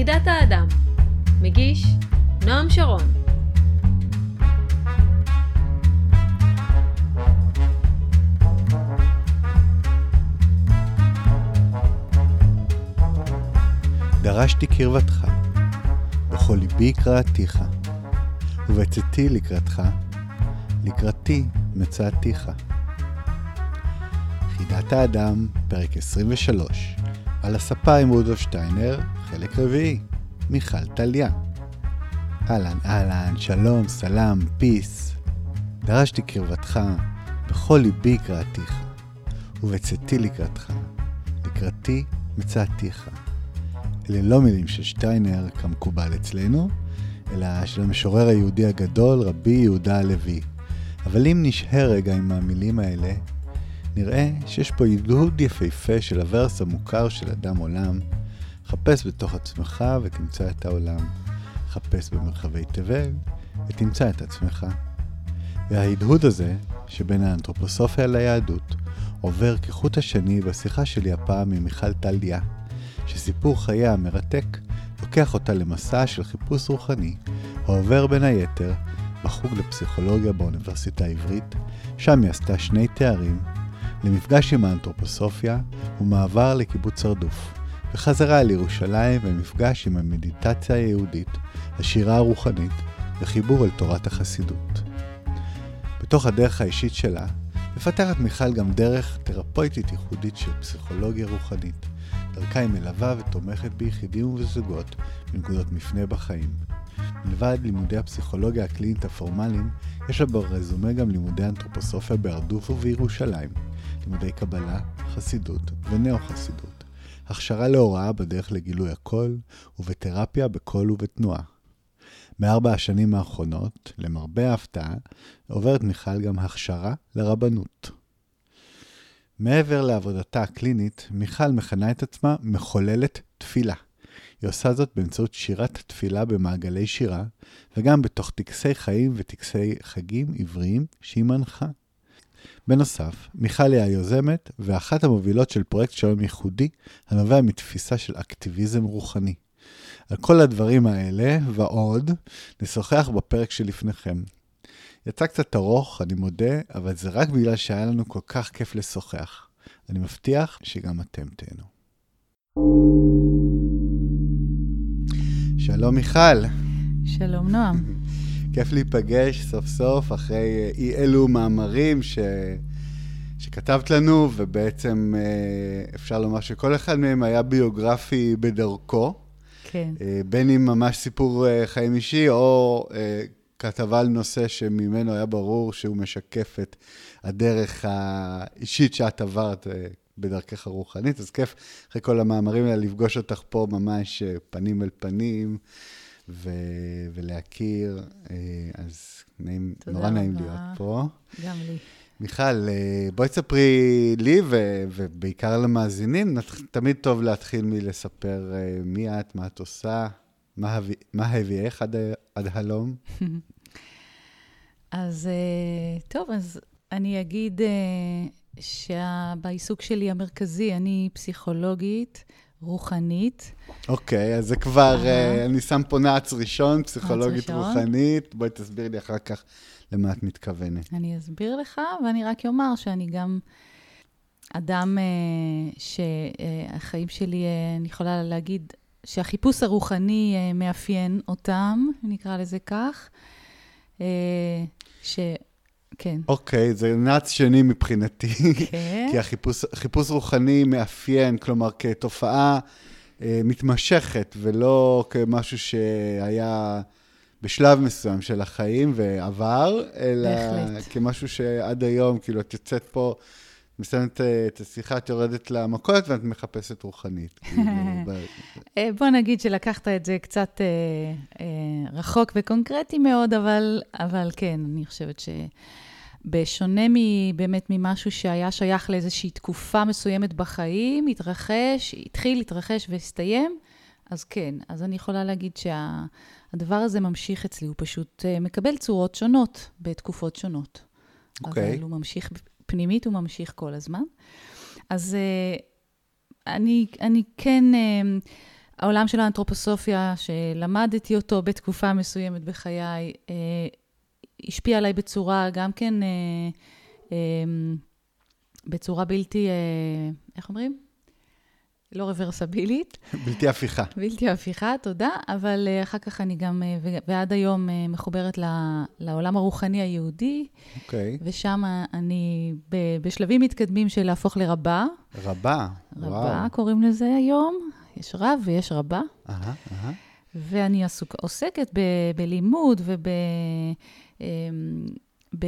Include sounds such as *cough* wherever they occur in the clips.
יחידת האדם. מגיש נועם שרון. דרשתי קרבתך, בכל ליבי קראתיך, ובצאתי לקראתך, לקראתי מצאתיך. יחידת האדם, פרק 23, על הספה עם רודולף שטיינר, חלק רביעי, מיכל טליה. אהלן, אהלן, שלום, סלאם, פיס. דרשתי קרבתך, בכל ליבי קראתיך, ובצאתי לקראתך, לקראתי מצאתיך. אלה לא מילים של שטיינר כמקובל אצלנו, אלא של המשורר היהודי הגדול, רבי יהודה הלוי. אבל אם נשהה רגע עם המילים האלה, נראה שיש פה הדהוד יפהפה של הוורס המוכר של אדם עולם. חפש בתוך עצמך ותמצא את העולם. חפש במרחבי תבל ותמצא את עצמך. וההדהוד הזה, שבין האנתרופוסופיה ליהדות, עובר כחוט השני בשיחה שלי הפעם עם מיכל טליה, שסיפור חייה המרתק לוקח אותה למסע של חיפוש רוחני, העובר בין היתר בחוג לפסיכולוגיה באוניברסיטה העברית, שם היא עשתה שני תארים, למפגש עם האנתרופוסופיה ומעבר לקיבוץ הרדוף, וחזרה לירושלים במפגש עם המדיטציה היהודית, השירה הרוחנית וחיבור אל תורת החסידות. בתוך הדרך האישית שלה, מפתחת מיכל גם דרך תרפויטית ייחודית של פסיכולוגיה רוחנית. דרכה היא מלווה ותומכת ביחידים ובזוגות בנקודות מפנה בחיים. מלבד לימודי הפסיכולוגיה הקלינית הפורמליים, יש לה ברזומה גם לימודי אנתרופוסופיה בהרדוף ובירושלים, לימודי קבלה, חסידות ונאו-חסידות, הכשרה להוראה בדרך לגילוי הקול, ובתרפיה בקול ובתנועה. מארבע השנים האחרונות, למרבה ההפתעה, עוברת מיכל גם הכשרה לרבנות. מעבר לעבודתה הקלינית, מיכל מכנה את עצמה מחוללת תפילה. היא עושה זאת באמצעות שירת תפילה במעגלי שירה, וגם בתוך טקסי חיים וטקסי חגים עבריים שהיא מנחה. בנוסף, מיכל היא היוזמת ואחת המובילות של פרויקט שלום ייחודי, הנובע מתפיסה של אקטיביזם רוחני. על כל הדברים האלה ועוד, נשוחח בפרק שלפניכם. יצא קצת ארוך, אני מודה, אבל זה רק בגלל שהיה לנו כל כך כיף לשוחח. אני מבטיח שגם אתם תהנו. שלום מיכל. שלום נועם. כיף להיפגש סוף סוף אחרי אי אלו מאמרים ש... שכתבת לנו, ובעצם אה, אפשר לומר שכל אחד מהם היה ביוגרפי בדרכו. כן. אה, בין אם ממש סיפור אה, חיים אישי, או כתבה על נושא שממנו היה ברור שהוא משקף את הדרך האישית שאת עברת בדרכך הרוחנית. אז כיף אחרי כל המאמרים האלה לפגוש אותך פה ממש פנים אל פנים. ו- ולהכיר, אז נעים, נורא רבה. נעים להיות פה. גם לי. מיכל, אה, בואי תספרי לי ו- ובעיקר למאזינים, תמיד טוב להתחיל מלספר אה, מי את, מה את עושה, מה, הביא, מה הביאך עד, עד הלום. *laughs* אז אה, טוב, אז אני אגיד שבעיסוק שלי המרכזי, אני פסיכולוגית. רוחנית. אוקיי, אז זה כבר, uh, אני שם פה נעץ ראשון, פסיכולוגית ראשון. רוחנית. בואי תסביר לי אחר כך למה את מתכוונת. אני אסביר לך, ואני רק אומר שאני גם אדם uh, שהחיים שלי, uh, אני יכולה להגיד, שהחיפוש הרוחני uh, מאפיין אותם, נקרא לזה כך. Uh, ש... כן. אוקיי, זה נאץ שני מבחינתי. כן. כי החיפוש רוחני מאפיין, כלומר, כתופעה אה, מתמשכת, ולא כמשהו שהיה בשלב מסוים של החיים ועבר, אלא בהחלט. כמשהו שעד היום, כאילו, את יוצאת פה... מסיימת אה, את השיחה, את יורדת למכולת ואת מחפשת רוחנית. *laughs* כאילו, אה, בוא נגיד שלקחת את זה קצת אה, אה, רחוק וקונקרטי מאוד, אבל, אבל כן, אני חושבת ש... בשונה באמת ממשהו שהיה שייך לאיזושהי תקופה מסוימת בחיים, התרחש, התחיל, התרחש והסתיים, אז כן, אז אני יכולה להגיד שהדבר שה, הזה ממשיך אצלי, הוא פשוט uh, מקבל צורות שונות בתקופות שונות. אוקיי. Okay. אבל הוא ממשיך, פנימית הוא ממשיך כל הזמן. אז uh, אני, אני כן... Uh, העולם של האנתרופוסופיה, שלמדתי אותו בתקופה מסוימת בחיי, אה, השפיע עליי בצורה גם כן, אה, אה, בצורה בלתי, אה, איך אומרים? לא רוורסבילית. *laughs* בלתי הפיכה. בלתי הפיכה, תודה. אבל אה, אחר כך אני גם, אה, ועד היום אה, מחוברת לעולם הרוחני היהודי, אוקיי. ושם אני בשלבים מתקדמים של להפוך לרבה. רבה. רבה וואו. קוראים לזה היום. יש רב ויש רבה. אהה, אהה. ואני עסוק, עוסקת ב, בלימוד וב... אמ, ב,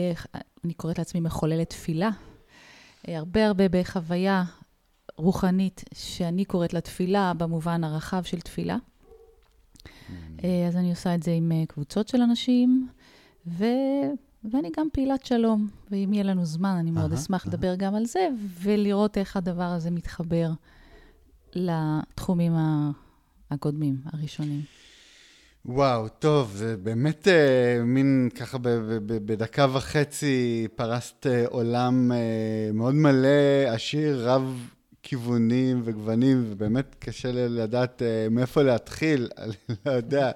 אני קוראת לעצמי מחוללת תפילה. אה, הרבה הרבה בחוויה רוחנית, שאני קוראת לה תפילה במובן הרחב של תפילה. אה, אז אני עושה את זה עם אה, קבוצות של אנשים, ו... ואני גם פעילת שלום. ואם יהיה לנו זמן, אני מאוד אשמח. לדבר גם על זה, ולראות איך הדבר הזה מתחבר לתחומים הקודמים, הראשונים. וואו, טוב, זה באמת אה, מין ככה ב- ב- ב- בדקה וחצי פרסת אה, עולם אה, מאוד מלא, עשיר, רב כיוונים וגוונים, ובאמת קשה לדעת אה, מאיפה להתחיל, *laughs* אני לא יודע.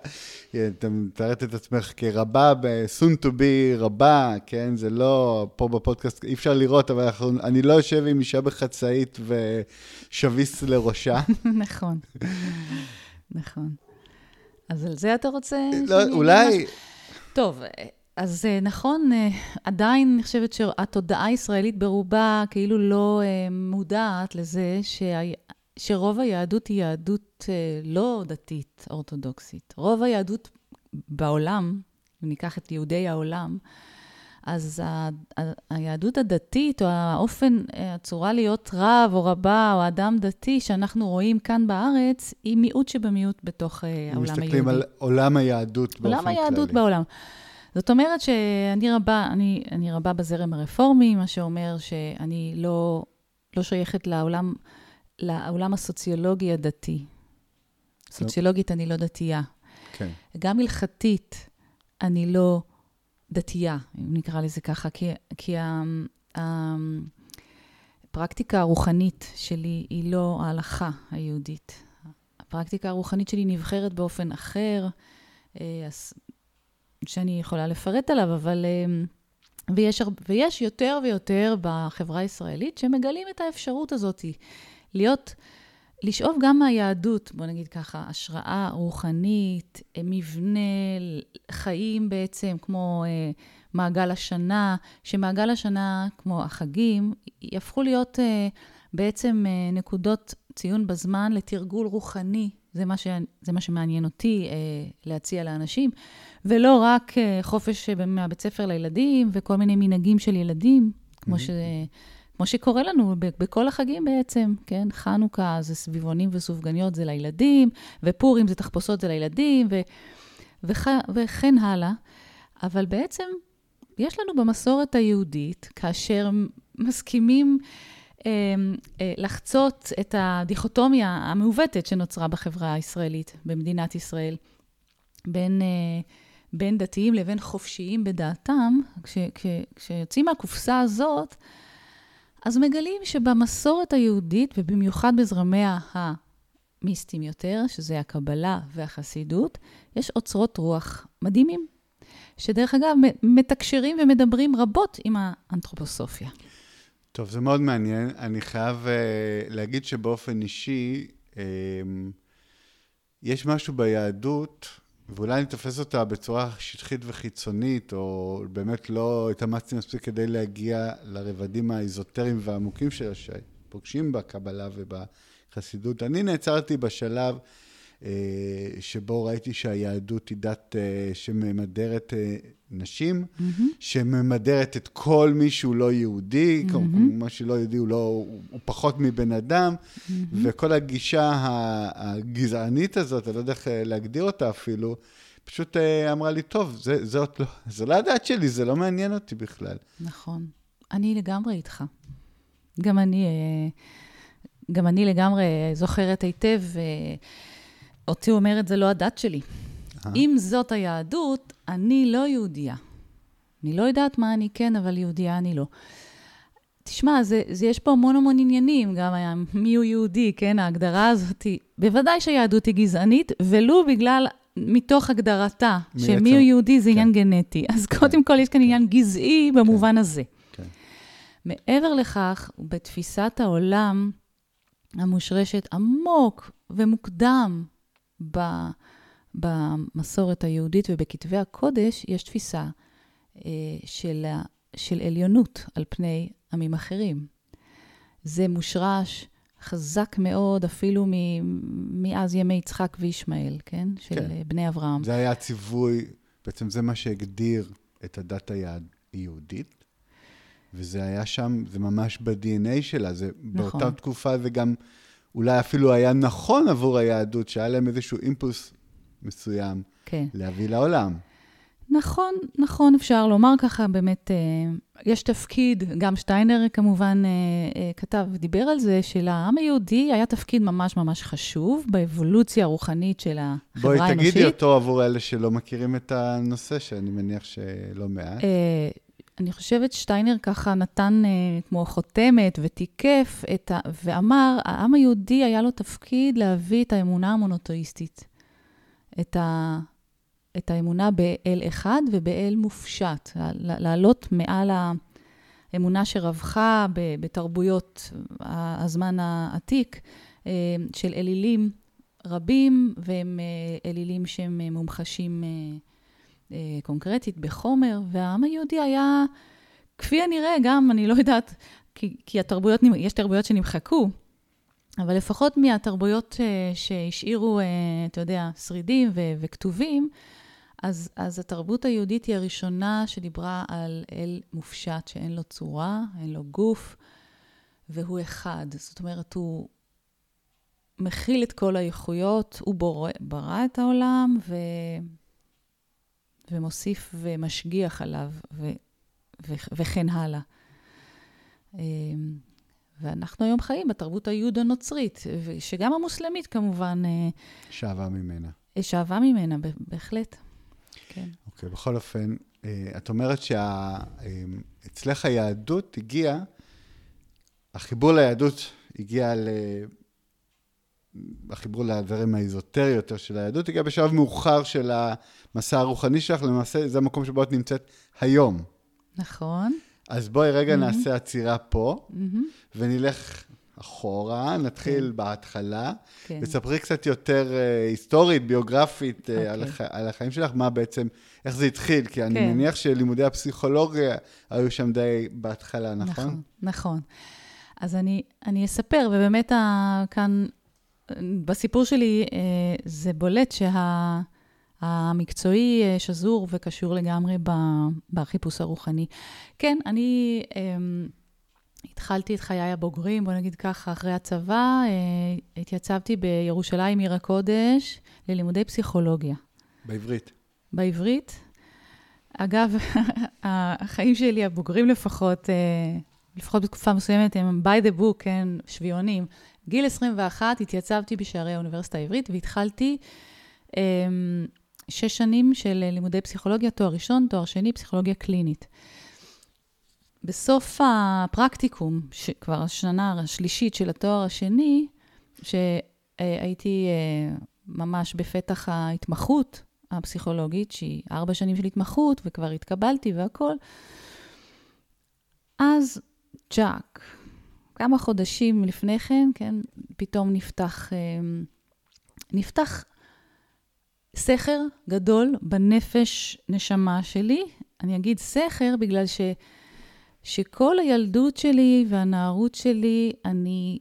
אה, אתה מתארת את עצמך כרבה, ב-soon to be רבה, כן? זה לא, פה בפודקאסט אי אפשר לראות, אבל אנחנו, אני לא יושב עם אישה בחצאית ושביס לראשה. *laughs* נכון, נכון. אז על זה אתה רוצה? לא, שאני אגיד אולי... משהו? טוב, אז אה, נכון, אה, עדיין אני חושבת שהתודעה הישראלית ברובה כאילו לא אה, מודעת לזה שה... שרוב היהדות היא יהדות אה, לא דתית אורתודוקסית. רוב היהדות בעולם, אם ניקח את יהודי העולם, אז ה- ה- היהדות הדתית, או האופן, אה, הצורה להיות רב או רבה או אדם דתי שאנחנו רואים כאן בארץ, היא מיעוט שבמיעוט בתוך אה, העולם היהודי. מסתכלים על עולם היהדות באופן כללי. עולם היהדות בעולם. זאת אומרת שאני רבה, אני, אני רבה בזרם הרפורמי, מה שאומר שאני לא, לא שייכת לעולם, לעולם הסוציולוגי הדתי. סוציולוגית אני לא דתייה. כן. גם הלכתית אני לא דתייה, אם נקרא לזה ככה, כי, כי ה- ה- הפרקטיקה הרוחנית שלי היא לא ההלכה היהודית. הפרקטיקה הרוחנית שלי נבחרת באופן אחר, אה, שאני יכולה לפרט עליו, אבל... אה, ויש, ויש יותר ויותר בחברה הישראלית שמגלים את האפשרות הזאת, להיות, לשאוב גם מהיהדות, בוא נגיד ככה, השראה רוחנית, אה, מבנה, חיים בעצם, כמו אה, מעגל השנה, שמעגל השנה, כמו החגים, יהפכו להיות אה, בעצם אה, נקודות ציון בזמן לתרגול רוחני. זה מה, ש... זה מה שמעניין אותי אה, להציע לאנשים, ולא רק אה, חופש אה, מהבית ספר לילדים וכל מיני מנהגים של ילדים, כמו, ש... כמו שקורה לנו בכל החגים בעצם, כן? חנוכה זה סביבונים וסופגניות, זה לילדים, ופורים זה תחפושות, זה לילדים, ו... וכ... וכן הלאה. אבל בעצם יש לנו במסורת היהודית, כאשר מסכימים אה, אה, לחצות את הדיכוטומיה המעוותת שנוצרה בחברה הישראלית, במדינת ישראל, בין, אה, בין דתיים לבין חופשיים בדעתם, כש, כש, כשיוצאים מהקופסה הזאת, אז מגלים שבמסורת היהודית, ובמיוחד בזרמיה המיסטיים יותר, שזה הקבלה והחסידות, יש אוצרות רוח מדהימים, שדרך אגב מתקשרים ומדברים רבות עם האנתרופוסופיה. טוב, זה מאוד מעניין. אני חייב uh, להגיד שבאופן אישי, um, יש משהו ביהדות, ואולי אני תופס אותה בצורה שטחית וחיצונית, או באמת לא התאמצתי מספיק כדי להגיע לרבדים האזוטריים והעמוקים שלה, שפוגשים בקבלה ובחסידות. אני נעצרתי בשלב uh, שבו ראיתי שהיהדות היא דת uh, שממדרת uh, נשים, mm-hmm. שממדרת את כל מי שהוא לא יהודי, mm-hmm. מה שלא יהודי הוא, לא, הוא, הוא פחות מבן אדם, mm-hmm. וכל הגישה הגזענית הזאת, אני לא יודע איך להגדיר אותה אפילו, פשוט אמרה לי, טוב, זה, זאת לא, זה לא הדת שלי, זה לא מעניין אותי בכלל. נכון. אני לגמרי איתך. גם אני, גם אני לגמרי זוכרת היטב, אותי אומרת, זה לא הדת שלי. אם זאת היהדות, אני לא יהודייה. אני לא יודעת מה אני כן, אבל יהודייה אני לא. תשמע, זה, זה יש פה המון המון עניינים, גם היה מי הוא יהודי, כן, ההגדרה הזאת, בוודאי שהיהדות היא גזענית, ולו בגלל, מתוך הגדרתה, מי שמי הוא יהודי זה כן. עניין גנטי. אז קודם כל יש כאן עניין גזעי במובן הזה. כן. מעבר לכך, בתפיסת העולם המושרשת עמוק ומוקדם ב, במסורת היהודית ובכתבי הקודש, יש תפיסה אה, של, של עליונות על פני עמים אחרים. זה מושרש חזק מאוד, אפילו מ- מאז ימי יצחק וישמעאל, כן? של כן. אה, בני אברהם. זה היה הציווי, בעצם זה מה שהגדיר את הדת היהד היהודית, וזה היה שם, זה ממש ב-DNA שלה, זה נכון. באותה תקופה זה גם אולי אפילו היה נכון עבור היהדות, שהיה להם איזשהו אימפולס מסוים כן. להביא לעולם. נכון, נכון, אפשר לומר ככה, באמת, אה, יש תפקיד, גם שטיינר כמובן אה, אה, כתב, דיבר על זה, שלעם היהודי היה תפקיד ממש ממש חשוב באבולוציה הרוחנית של החברה בואי האנושית. תגידי אותו עבור אלה שלא מכירים את הנושא, שאני מניח שלא מעט. אני חושבת שטיינר ככה נתן כמו חותמת ותיקף את ה... ואמר, העם היהודי היה לו תפקיד להביא את האמונה המונותאיסטית. את, ה... את האמונה באל אחד ובאל מופשט. לעלות מעל האמונה שרווחה בתרבויות הזמן העתיק אה, של אלילים רבים, והם אה, אלילים שהם מומחשים אה, קונקרטית בחומר, והעם היהודי היה, כפי הנראה, גם, אני לא יודעת, כי, כי התרבויות, יש תרבויות שנמחקו, אבל לפחות מהתרבויות אה, שהשאירו, אה, אתה יודע, שרידים ו- וכתובים, אז, אז התרבות היהודית היא הראשונה שדיברה על אל מופשט, שאין לו צורה, אין לו גוף, והוא אחד. זאת אומרת, הוא מכיל את כל האיכויות, הוא בורא, ברא את העולם, ו... ומוסיף ומשגיח עליו, ו... ו... וכן הלאה. ואנחנו היום חיים בתרבות היהודו-נוצרית, שגם המוסלמית כמובן אה, שאבה ממנה. שאבה ממנה, בהחלט. כן. אוקיי, בכל אופן, אה, את אומרת שאצלך היהדות הגיעה, החיבור ליהדות הגיע ל... החיבור לזרם האזוטרי יותר של היהדות, הגיע בשלב מאוחר של המסע הרוחני שלך, למעשה זה המקום שבו את נמצאת היום. נכון. אז בואי רגע נעשה עצירה פה, מהמם. ונלך אחורה, נתחיל בהתחלה, כן. וספרי קצת יותר אה, היסטורית, ביוגרפית, אה, על, אוקיי. הח... על החיים שלך, מה בעצם, איך זה התחיל, כי אני כן. מניח שלימודי הפסיכולוגיה היו שם די בהתחלה, נכון? נכון, נכון. אז אני, אני אספר, ובאמת ה, כאן, בסיפור שלי, אה, זה בולט שהמקצועי אה, שזור וקשור לגמרי בחיפוש הרוחני. כן, אני אה, התחלתי את חיי הבוגרים, בוא נגיד ככה, אחרי הצבא, אה, התייצבתי בירושלים, עיר הקודש, ללימודי פסיכולוגיה. בעברית. בעברית. אגב, *laughs* החיים שלי, הבוגרים לפחות, אה, לפחות בתקופה מסוימת, הם by the book, כן, שביעונים. גיל 21 התייצבתי בשערי האוניברסיטה העברית והתחלתי אה, שש שנים של לימודי פסיכולוגיה, תואר ראשון, תואר שני, פסיכולוגיה קלינית. בסוף הפרקטיקום, כבר השנה השלישית של התואר השני, שהייתי אה, ממש בפתח ההתמחות הפסיכולוגית, שהיא ארבע שנים של התמחות, וכבר התקבלתי והכול, אז ג'אק, כמה חודשים לפני כן, כן, פתאום נפתח, אה, נפתח סכר גדול בנפש נשמה שלי. אני אגיד סכר בגלל ש... שכל הילדות שלי והנערות שלי, אני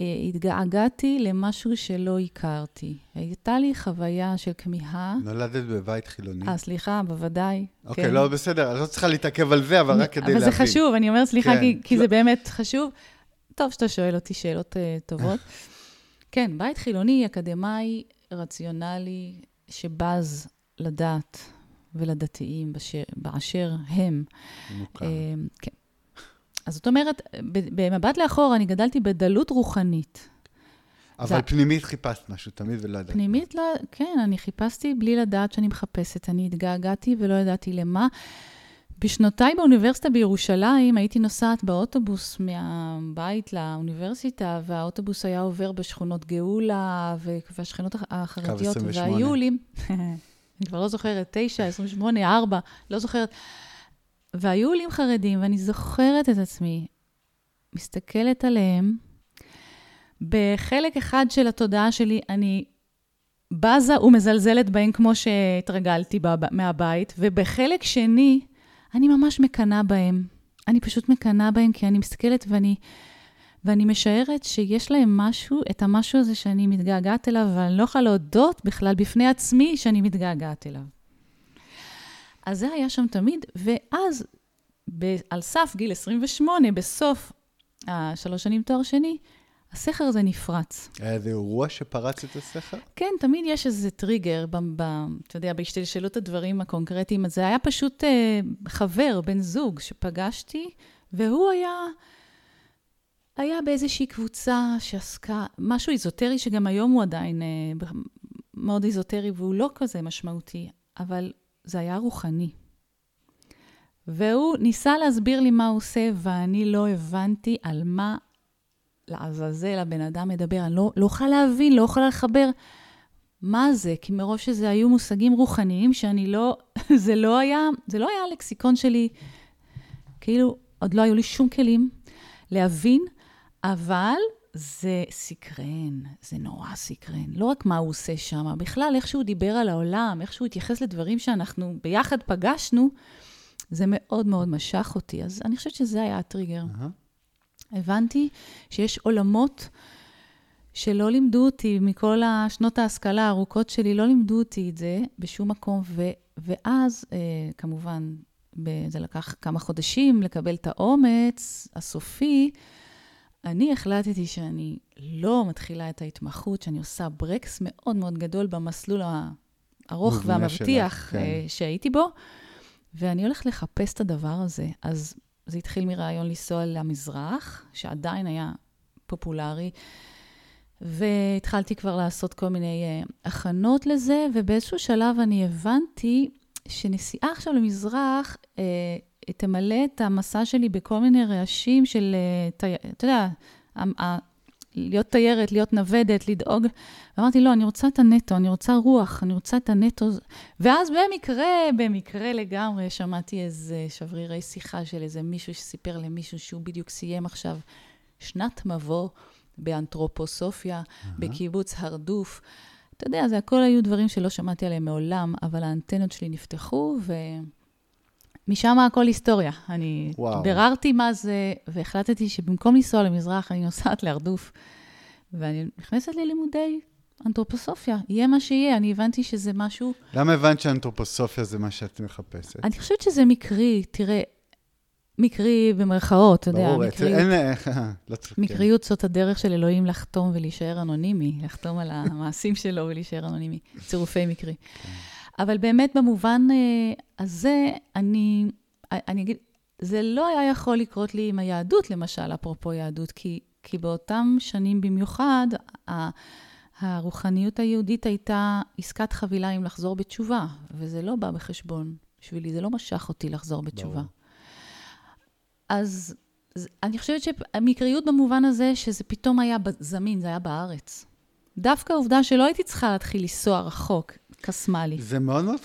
אה, התגעגעתי למשהו שלא הכרתי. הייתה לי חוויה של כמיהה. נולדת בבית חילוני. אה, סליחה, בוודאי. אוקיי, כן. לא, בסדר, את לא צריכה להתעכב על זה, אבל רק כדי להבין. אבל זה חשוב, אני אומרת סליחה, כן. כי, כי לא. זה באמת חשוב. טוב שאתה שואל אותי שאלות uh, טובות. *laughs* כן, בית חילוני, אקדמאי, רציונלי, שבז לדת ולדתיים באשר, באשר הם. מוכר. אה, כן. אז זאת אומרת, במבט לאחור, אני גדלתי בדלות רוחנית. אבל זה- פנימית חיפשת משהו תמיד ולא ידעת. פנימית, לא, כן, אני חיפשתי בלי לדעת שאני מחפשת. אני התגעגעתי ולא ידעתי למה. בשנותיי באוניברסיטה בירושלים, הייתי נוסעת באוטובוס מהבית לאוניברסיטה, והאוטובוס היה עובר בשכונות גאולה והשכנות החרדיות, קו 28. והיו לי, *laughs* אני כבר לא זוכרת, 9, 28, 4, לא זוכרת. והיו עולים חרדים, ואני זוכרת את עצמי מסתכלת עליהם. בחלק אחד של התודעה שלי, אני בזה ומזלזלת בהם כמו שהתרגלתי מהבית, ובחלק שני, אני ממש מקנאה בהם. אני פשוט מקנאה בהם, כי אני מסתכלת ואני, ואני משערת שיש להם משהו, את המשהו הזה שאני מתגעגעת אליו, ואני לא יכולה להודות בכלל בפני עצמי שאני מתגעגעת אליו. אז זה היה שם תמיד, ואז, ב- על סף גיל 28, בסוף השלוש שנים תואר שני, הסכר הזה נפרץ. היה איזה אירוע שפרץ את הסכר? כן, תמיד יש איזה טריגר, ב, ב, אתה יודע, בהשתלשלות הדברים הקונקרטיים. אז זה היה פשוט אה, חבר, בן זוג, שפגשתי, והוא היה, היה באיזושהי קבוצה שעסקה, משהו איזוטרי, שגם היום הוא עדיין אה, מאוד איזוטרי, והוא לא כזה משמעותי, אבל זה היה רוחני. והוא ניסה להסביר לי מה הוא עושה, ואני לא הבנתי על מה לעזאזל הבן אדם מדבר. אני לא, לא יכולה להבין, לא יכולה לחבר. מה זה? כי מראש שזה היו מושגים רוחניים שאני לא, *laughs* זה לא היה, זה לא היה הלקסיקון שלי, כאילו, עוד לא היו לי שום כלים להבין, אבל זה סקרן, זה נורא סקרן. לא רק מה הוא עושה שם, בכלל, איך שהוא דיבר על העולם, איך שהוא התייחס לדברים שאנחנו ביחד פגשנו, זה מאוד מאוד משך אותי. אז אני חושבת שזה היה הטריגר. Uh-huh. הבנתי שיש עולמות שלא לימדו אותי, מכל השנות ההשכלה הארוכות שלי, לא לימדו אותי את זה בשום מקום. ו, ואז, אה, כמובן, זה לקח כמה חודשים לקבל את האומץ הסופי. אני החלטתי שאני לא מתחילה את ההתמחות, שאני עושה ברקס מאוד מאוד גדול במסלול הארוך והמבטיח שלך, כן. שהייתי בו, ואני הולכת לחפש את הדבר הזה. אז זה התחיל מרעיון לנסוע למזרח, שעדיין היה פופולרי, והתחלתי כבר לעשות כל מיני uh, הכנות לזה, ובאיזשהו שלב אני הבנתי שנסיעה עכשיו למזרח, uh, תמלא את המסע שלי בכל מיני רעשים של, uh. אתה יודע, להיות תיירת, להיות נוודת, לדאוג. ואמרתי, לא, אני רוצה את הנטו, אני רוצה רוח, אני רוצה את הנטו. ואז במקרה, במקרה לגמרי, שמעתי איזה שברירי שיחה של איזה מישהו שסיפר למישהו שהוא בדיוק סיים עכשיו שנת מבוא באנתרופוסופיה, uh-huh. בקיבוץ הרדוף. אתה יודע, זה הכל היו דברים שלא שמעתי עליהם מעולם, אבל האנטנות שלי נפתחו, ו... משם הכל היסטוריה. אני וואו. ביררתי מה זה, והחלטתי שבמקום לנסוע למזרח, אני נוסעת להרדוף. ואני נכנסת ללימודי אנתרופוסופיה, יהיה מה שיהיה, אני הבנתי שזה משהו... למה הבנת שאנתרופוסופיה זה מה שאת מחפשת? אני חושבת שזה מקרי, תראה, מקרי במרכאות, אתה יודע, מקריות. אין... לא צריך... מקריות זאת הדרך של אלוהים לחתום ולהישאר אנונימי, לחתום על המעשים שלו ולהישאר אנונימי, צירופי מקרי. אבל באמת במובן uh, הזה, אני, אני אגיד, זה לא היה יכול לקרות לי עם היהדות, למשל, אפרופו יהדות, כי, כי באותם שנים במיוחד, הרוחניות היהודית הייתה עסקת חבילה עם לחזור בתשובה, וזה לא בא בחשבון בשבילי, זה לא משך אותי לחזור בתשובה. ברור. אז אני חושבת שהמקריות במובן הזה, שזה פתאום היה זמין, זה היה בארץ. דווקא העובדה שלא הייתי צריכה להתחיל לנסוע רחוק, קסמה לי. זה מאוד מאוד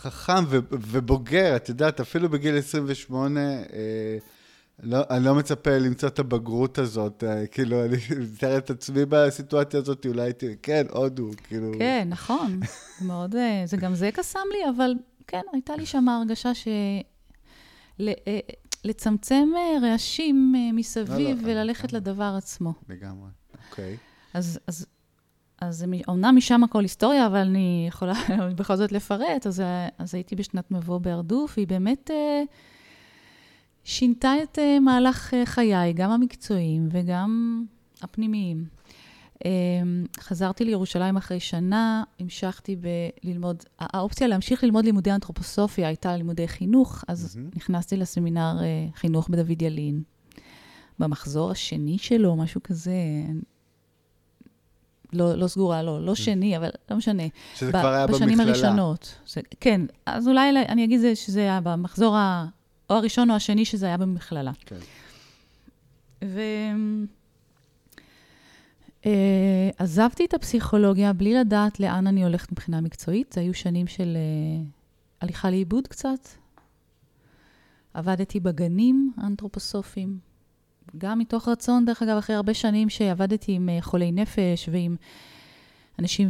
חכם ו- ובוגר, את יודעת, אפילו בגיל 28, אה, לא, אני לא מצפה למצוא את הבגרות הזאת, אה, כאילו, אני מתאר את עצמי בסיטואציה הזאת, אולי הייתי, כן, הודו, כאילו... כן, נכון, מאוד, אה, זה גם זה קסם לי, אבל כן, הייתה לי שם הרגשה ש... אה, לצמצם רעשים מסביב לא, לא, וללכת לגמרי. לדבר עצמו. לגמרי, אוקיי. אז, אז אז אומנם משם הכל היסטוריה, אבל אני יכולה *laughs* בכל זאת לפרט. אז, אז הייתי בשנת מבוא בהרדוף, והיא באמת אה, שינתה את אה, מהלך אה, חיי, גם המקצועיים וגם הפנימיים. אה, חזרתי לירושלים אחרי שנה, המשכתי בללמוד, האופציה להמשיך ללמוד לימודי אנתרופוסופיה הייתה לימודי חינוך, אז mm-hmm. נכנסתי לסמינר אה, חינוך בדוד ילין. במחזור השני שלו, משהו כזה, לא, לא סגורה, לא, לא mm. שני, אבל לא משנה. שזה ב, כבר היה בשנים במכללה. הראשונות. זה, כן, אז אולי אני אגיד זה, שזה היה במחזור או הראשון או השני שזה היה במכללה. כן. ועזבתי אה, את הפסיכולוגיה בלי לדעת לאן אני הולכת מבחינה מקצועית. זה היו שנים של אה, הליכה לאיבוד קצת. עבדתי בגנים האנתרופוסופיים, גם מתוך רצון, דרך אגב, אחרי הרבה שנים שעבדתי עם אה, חולי נפש ועם אנשים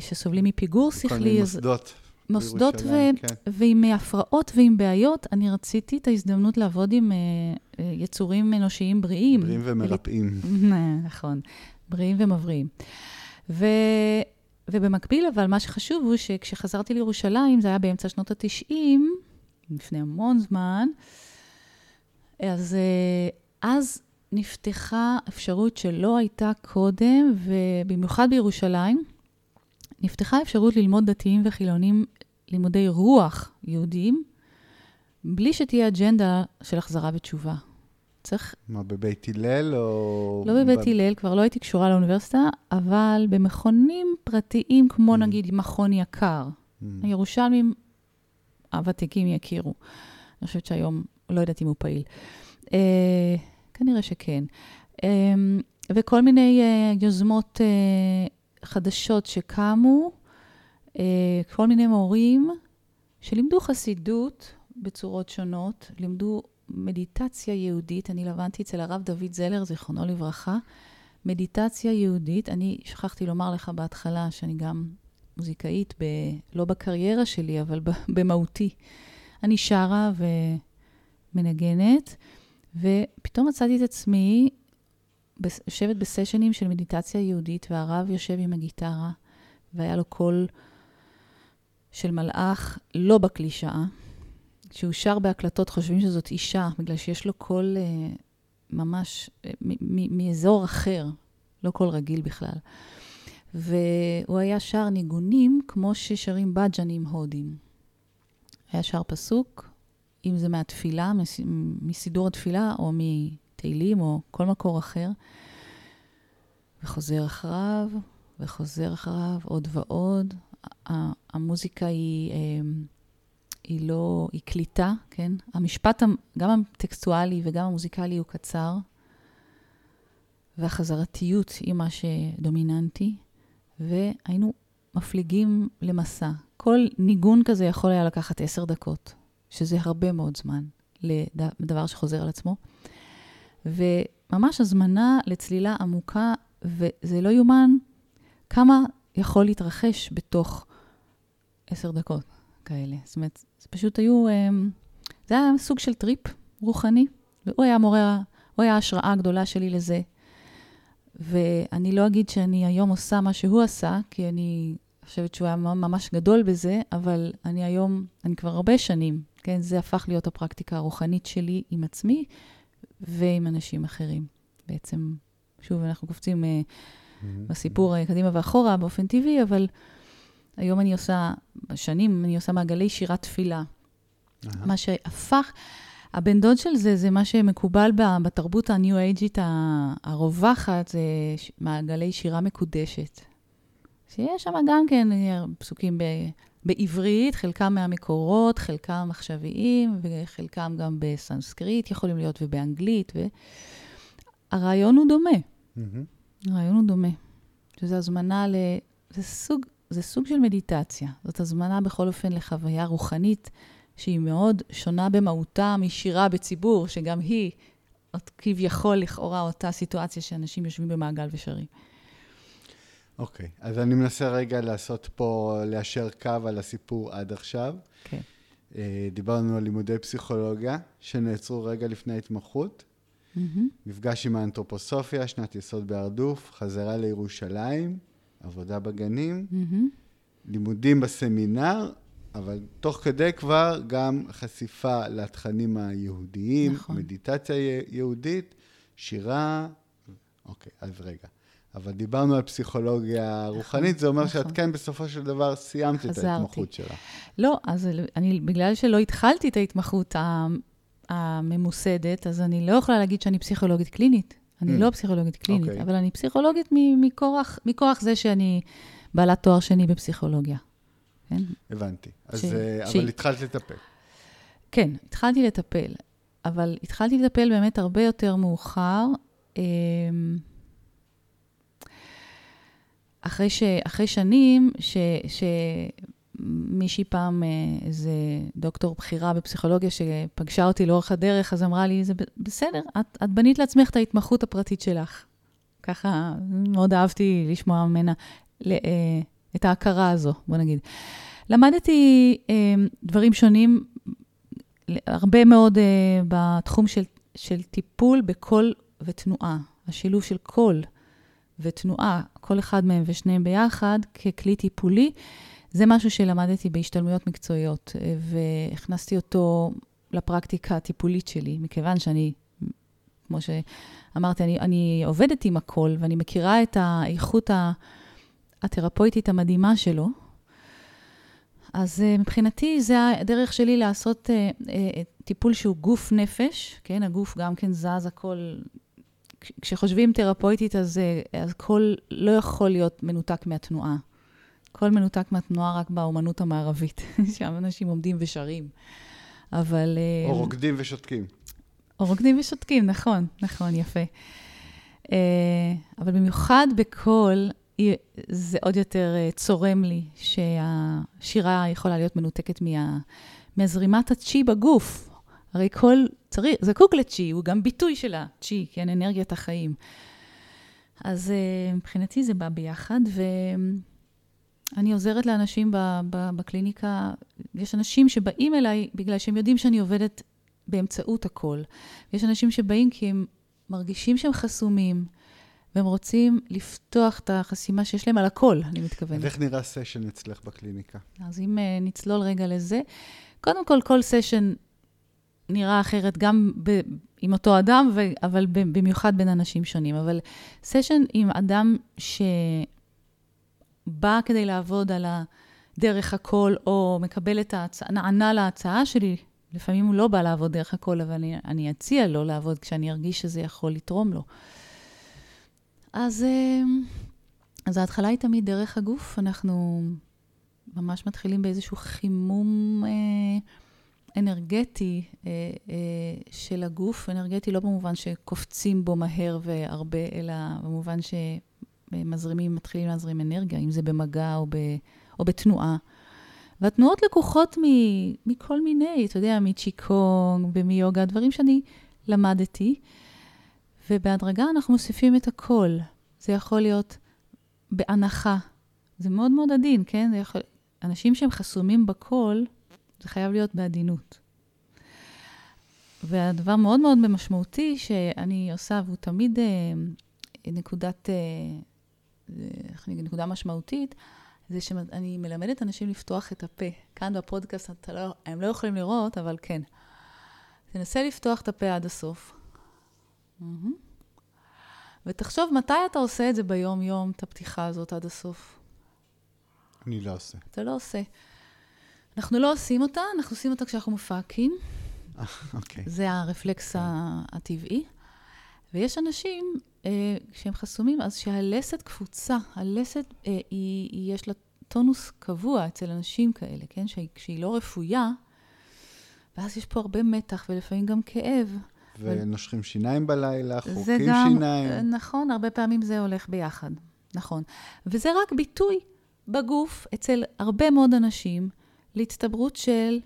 שסובלים מפיגור שכלי. כל מיני מוסדות. מוסדות ו... כן. ועם הפרעות ועם בעיות, אני רציתי את ההזדמנות לעבוד עם יצורים אנושיים בריאים. בריאים ומרפאים. *laughs* נכון, בריאים ומבריאים. ו... ובמקביל, אבל מה שחשוב הוא שכשחזרתי לירושלים, זה היה באמצע שנות ה-90, לפני המון זמן, אז אז נפתחה אפשרות שלא הייתה קודם, ובמיוחד בירושלים, נפתחה אפשרות ללמוד דתיים וחילונים לימודי רוח יהודיים, בלי שתהיה אג'נדה של החזרה בתשובה. צריך... מה, בבית הלל או... לא בבית הלל, ב... כבר לא הייתי קשורה לאוניברסיטה, אבל במכונים פרטיים, כמו mm. נגיד מכון יקר. Mm. הירושלמים הוותיקים יכירו. אני חושבת שהיום, לא יודעת אם הוא פעיל. אה, כנראה שכן. אה, וכל מיני אה, יוזמות אה, חדשות שקמו, אה, כל מיני מורים שלימדו חסידות בצורות שונות, לימדו מדיטציה יהודית. אני לבנתי אצל הרב דוד זלר, זיכרונו לברכה, מדיטציה יהודית. אני שכחתי לומר לך בהתחלה שאני גם מוזיקאית, ב, לא בקריירה שלי, אבל במהותי. אני שרה ומנגנת, ופתאום מצאתי את עצמי יושבת בסשנים של מדיטציה יהודית, והרב יושב עם הגיטרה, והיה לו קול של מלאך, לא בקלישאה. כשהוא שר בהקלטות חושבים שזאת אישה, בגלל שיש לו קול אה, ממש אה, מאזור אחר, לא קול רגיל בכלל. והוא היה שר ניגונים כמו ששרים בג'נים הודים. היה שר פסוק, אם זה מהתפילה, מסידור התפילה, או תהילים או כל מקור אחר, וחוזר אחריו, וחוזר אחריו עוד ועוד. המוזיקה היא, אמ, היא לא, היא קליטה, כן? המשפט, גם הטקסטואלי וגם המוזיקלי הוא קצר, והחזרתיות היא מה שדומיננטי, והיינו מפליגים למסע. כל ניגון כזה יכול היה לקחת עשר דקות, שזה הרבה מאוד זמן לדבר שחוזר על עצמו. וממש הזמנה לצלילה עמוקה, וזה לא יאומן כמה יכול להתרחש בתוך עשר דקות כאלה. זאת אומרת, זה פשוט היו, אמ, זה היה סוג של טריפ רוחני, והוא היה מורה, הוא היה ההשראה הגדולה שלי לזה. ואני לא אגיד שאני היום עושה מה שהוא עשה, כי אני חושבת שהוא היה ממש גדול בזה, אבל אני היום, אני כבר הרבה שנים, כן? זה הפך להיות הפרקטיקה הרוחנית שלי עם עצמי, ועם אנשים אחרים. בעצם, שוב, אנחנו קופצים mm-hmm. בסיפור uh, קדימה ואחורה באופן טבעי, אבל היום אני עושה, בשנים אני עושה מעגלי שירת תפילה. Uh-huh. מה שהפך, הבן דוד של זה, זה מה שמקובל בתרבות הניו-אייג'ית הרווחת, זה מעגלי שירה מקודשת. שיש שם גם כן אה, פסוקים ב... בעברית, חלקם מהמקורות, חלקם עכשוויים, וחלקם גם בסנסקריט, יכולים להיות ובאנגלית, והרעיון הוא דומה. Mm-hmm. הרעיון הוא דומה. שזו הזמנה ל... זה סוג, זה סוג של מדיטציה. זאת הזמנה בכל אופן לחוויה רוחנית שהיא מאוד שונה במהותה משירה בציבור, שגם היא כביכול, לכאורה, אותה סיטואציה שאנשים יושבים במעגל ושרים. אוקיי, okay, אז אני מנסה רגע לעשות פה, ליישר קו על הסיפור עד עכשיו. כן. Okay. דיברנו על לימודי פסיכולוגיה, שנעצרו רגע לפני ההתמחות. Mm-hmm. מפגש עם האנתרופוסופיה, שנת יסוד בהרדוף, חזרה לירושלים, עבודה בגנים, mm-hmm. לימודים בסמינר, אבל תוך כדי כבר גם חשיפה לתכנים היהודיים, נכון. מדיטציה יהודית, שירה. אוקיי, אז רגע. אבל דיברנו על פסיכולוגיה נכון, רוחנית, זה אומר נכון. שאת כן בסופו של דבר סיימת חזרתי. את ההתמחות שלך. לא, אז אני, בגלל שלא התחלתי את ההתמחות הממוסדת, אז אני לא יכולה להגיד שאני פסיכולוגית קלינית. אני mm. לא פסיכולוגית קלינית, okay. אוקיי. אבל אני פסיכולוגית מכורח, מכורח זה שאני בעלת תואר שני בפסיכולוגיה. כן? הבנתי. אז, ש... אבל ש... התחלת לטפל. כן, התחלתי לטפל, אבל התחלתי לטפל באמת הרבה יותר מאוחר. אחרי, ש, אחרי שנים, ש, שמישהי פעם, אה, איזה דוקטור בכירה בפסיכולוגיה שפגשה אותי לאורך הדרך, אז אמרה לי, זה בסדר, את, את בנית לעצמך את ההתמחות הפרטית שלך. ככה, מאוד אהבתי לשמוע ממנה אה, את ההכרה הזו, בוא נגיד. למדתי אה, דברים שונים, הרבה מאוד בתחום של, של טיפול בקול ותנועה, השילוב של קול. ותנועה, כל אחד מהם ושניהם ביחד, ככלי טיפולי, זה משהו שלמדתי בהשתלמויות מקצועיות, והכנסתי אותו לפרקטיקה הטיפולית שלי, מכיוון שאני, כמו שאמרתי, אני, אני עובדת עם הקול, ואני מכירה את האיכות התרפויטית המדהימה שלו. אז uh, מבחינתי, זה הדרך שלי לעשות uh, טיפול שהוא גוף נפש, כן? הגוף גם כן זז, הכל כשחושבים תרפויטית, אז, אה, אז כל לא יכול להיות מנותק מהתנועה. כל מנותק מהתנועה רק באומנות המערבית, *laughs* שם אנשים עומדים ושרים. אבל... אה, או רוקדים ושותקים. או רוקדים ושותקים, נכון, נכון, יפה. אה, אבל במיוחד בקול, זה עוד יותר צורם לי שהשירה יכולה להיות מנותקת מה, מהזרימת הצ'י בגוף. הרי כל צריך, זקוק לצ'י, הוא גם ביטוי של הצ'י, כן, אנרגיית החיים. אז uh, מבחינתי זה בא ביחד, ואני עוזרת לאנשים ב, ב, בקליניקה. יש אנשים שבאים אליי בגלל שהם יודעים שאני עובדת באמצעות הכל. יש אנשים שבאים כי הם מרגישים שהם חסומים, והם רוצים לפתוח את החסימה שיש להם על הכל, אני מתכוונת. איך נראה סשן אצלך בקליניקה? אז אם uh, נצלול רגע לזה, קודם כל, כל סשן נראה אחרת גם ב, עם אותו אדם, ו, אבל במיוחד בין אנשים שונים. אבל סשן עם אדם שבא כדי לעבוד על הדרך הכל, או מקבל את ההצעה, נענה להצעה שלי, לפעמים הוא לא בא לעבוד דרך הכל, אבל אני, אני אציע לו לעבוד כשאני ארגיש שזה יכול לתרום לו. אז, אה, אז ההתחלה היא תמיד דרך הגוף. אנחנו ממש מתחילים באיזשהו חימום... אה, אנרגטי אה, אה, של הגוף, אנרגטי לא במובן שקופצים בו מהר והרבה, אלא במובן שמזרימים, מתחילים להזרים אנרגיה, אם זה במגע או, ב, או בתנועה. והתנועות לקוחות מ, מכל מיני, אתה יודע, מצ'יקונג ומיוגה, דברים שאני למדתי, ובהדרגה אנחנו מוסיפים את הכל. זה יכול להיות בהנחה. זה מאוד מאוד עדין, כן? יכול... אנשים שהם חסומים בקול, זה חייב להיות בעדינות. והדבר מאוד מאוד משמעותי שאני עושה, והוא תמיד אה, נקודת, אה, איך אני אגיד, נקודה משמעותית, זה שאני מלמדת אנשים לפתוח את הפה. כאן בפודקאסט לא, הם לא יכולים לראות, אבל כן. תנסה לפתוח את הפה עד הסוף. Mm-hmm. ותחשוב מתי אתה עושה את זה ביום-יום, את הפתיחה הזאת עד הסוף. אני לא עושה. אתה לא עושה. אנחנו לא עושים אותה, אנחנו עושים אותה כשאנחנו מפהקים. אוקיי. זה הרפלקס okay. הטבעי. ויש אנשים אה, שהם חסומים, אז שהלסת קפוצה, הלסת, אה, היא, היא, יש לה טונוס קבוע אצל אנשים כאלה, כן? שהיא, כשהיא לא רפויה, ואז יש פה הרבה מתח ולפעמים גם כאב. ונושכים שיניים בלילה, חורקים גם, שיניים. נכון, הרבה פעמים זה הולך ביחד, נכון. וזה רק ביטוי בגוף אצל הרבה מאוד אנשים. להצטברות של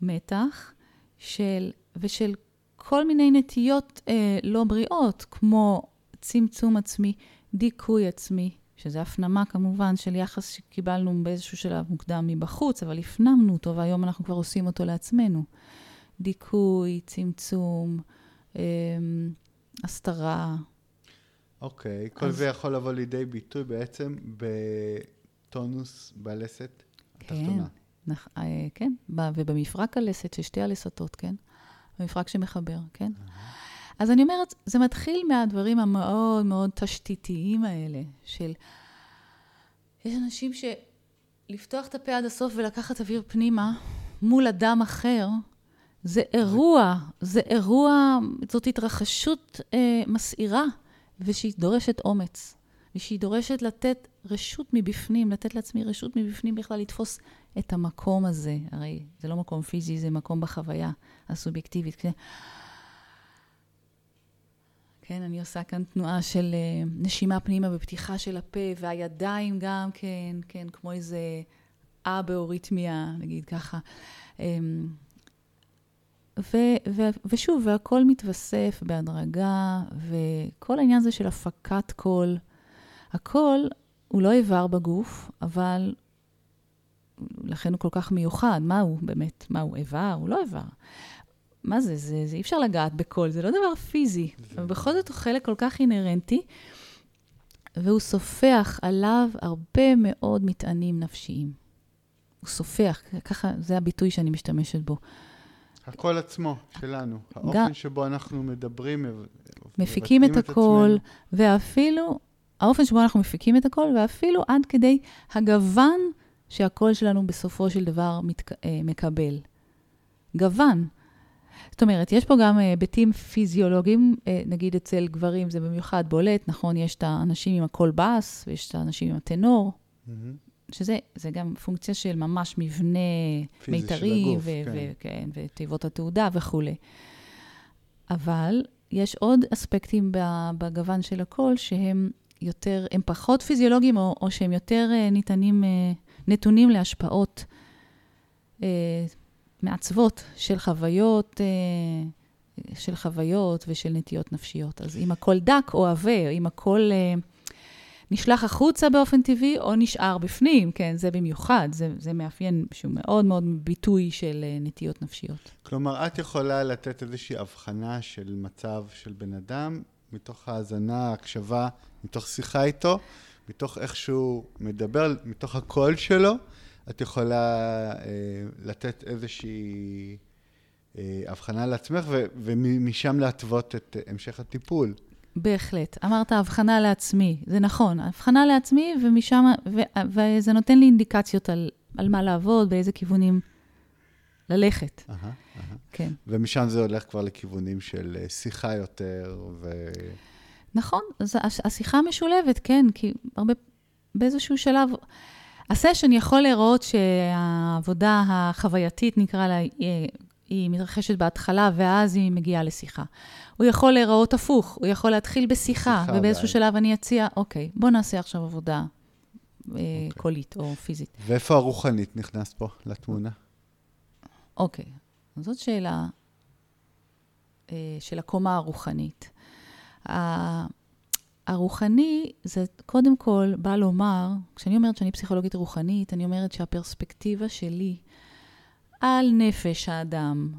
מתח של, ושל כל מיני נטיות אה, לא בריאות, כמו צמצום עצמי, דיכוי עצמי, שזה הפנמה כמובן של יחס שקיבלנו באיזשהו שלב מוקדם מבחוץ, אבל הפנמנו אותו והיום אנחנו כבר עושים אותו לעצמנו. דיכוי, צמצום, אה, הסתרה. אוקיי, כל אז... זה יכול לבוא לידי ביטוי בעצם בטונוס בלסת התחתונה. כן. נח, אה, כן, ובמפרק הלסת, של שתי הלסתות, כן? במפרק שמחבר, כן? אז אני אומרת, זה מתחיל מהדברים המאוד מאוד תשתיתיים האלה, של... יש אנשים שלפתוח את הפה עד הסוף ולקחת אוויר פנימה מול אדם אחר, זה אירוע, זה אירוע, זאת התרחשות אה, מסעירה, ושהיא דורשת אומץ, ושהיא דורשת לתת רשות מבפנים, לתת לעצמי רשות מבפנים בכלל לתפוס את המקום הזה, הרי זה לא מקום פיזי, זה מקום בחוויה הסובייקטיבית. כן, כן אני עושה כאן תנועה של uh, נשימה פנימה ופתיחה של הפה, והידיים גם כן, כן, כמו איזה אה באוריתמיה, נגיד ככה. Um, ו- ו- ושוב, והכל מתווסף בהדרגה, וכל העניין הזה של הפקת קול, הקול הוא לא איבר בגוף, אבל לכן הוא כל כך מיוחד. מה הוא באמת? מה הוא איבר? הוא לא איבר. מה זה? זה, זה אי אפשר לגעת בקול, זה לא דבר פיזי. זה... אבל בכל זאת הוא חלק כל כך אינהרנטי, והוא סופח עליו הרבה מאוד מטענים נפשיים. הוא סופח, ככה, זה הביטוי שאני משתמשת בו. הקול עצמו, שלנו. האופן גם, שבו אנחנו מדברים, מפיקים את הקול, ואפילו, האופן שבו אנחנו מפיקים את הקול, ואפילו עד כדי הגוון שהקול שלנו בסופו של דבר מתק... אה, מקבל. גוון. זאת אומרת, יש פה גם אה, היבטים פיזיולוגיים, אה, נגיד אצל גברים זה במיוחד בולט, נכון? יש את האנשים עם הקול בס, ויש את האנשים עם הטנור. Mm-hmm. שזה גם פונקציה של ממש מבנה מיתרי, ו- כן. ו- כן, ותיבות התעודה וכולי. אבל יש עוד אספקטים בגוון של הקול שהם יותר, הם פחות פיזיולוגיים, או, או שהם יותר ניתנים, נתונים להשפעות uh, מעצבות של חוויות, uh, של חוויות ושל נטיות נפשיות. אז אם הקול דק או עבה, אם הקול... Uh, נשלח החוצה באופן טבעי או נשאר בפנים, כן, זה במיוחד, זה, זה מאפיין שהוא מאוד מאוד ביטוי של uh, נטיות נפשיות. כלומר, את יכולה לתת איזושהי הבחנה של מצב של בן אדם, מתוך האזנה, הקשבה, מתוך שיחה איתו, מתוך איך שהוא מדבר, מתוך הקול שלו, את יכולה אה, לתת איזושהי אה, הבחנה לעצמך, ו- ומשם להתוות את המשך הטיפול. בהחלט. אמרת הבחנה לעצמי, זה נכון, הבחנה לעצמי, ומשם, ו, וזה נותן לי אינדיקציות על, על מה לעבוד, באיזה כיוונים ללכת. Aha, aha. כן. ומשם זה הולך כבר לכיוונים של אה, שיחה יותר, ו... נכון, אז השיחה משולבת, כן, כי הרבה, באיזשהו שלב, הסשן יכול להיראות שהעבודה החווייתית, נקרא לה, היא מתרחשת בהתחלה, ואז היא מגיעה לשיחה. הוא יכול להיראות הפוך, הוא יכול להתחיל בשיחה, ובאיזשהו שלב אני אציע, אוקיי, בוא נעשה עכשיו עבודה אה, אוקיי. קולית או פיזית. ואיפה הרוחנית נכנס פה לתמונה? אוקיי, זאת שאלה אה, של הקומה הרוחנית. הרוחני, זה קודם כל בא לומר, כשאני אומרת שאני פסיכולוגית רוחנית, אני אומרת שהפרספקטיבה שלי על נפש האדם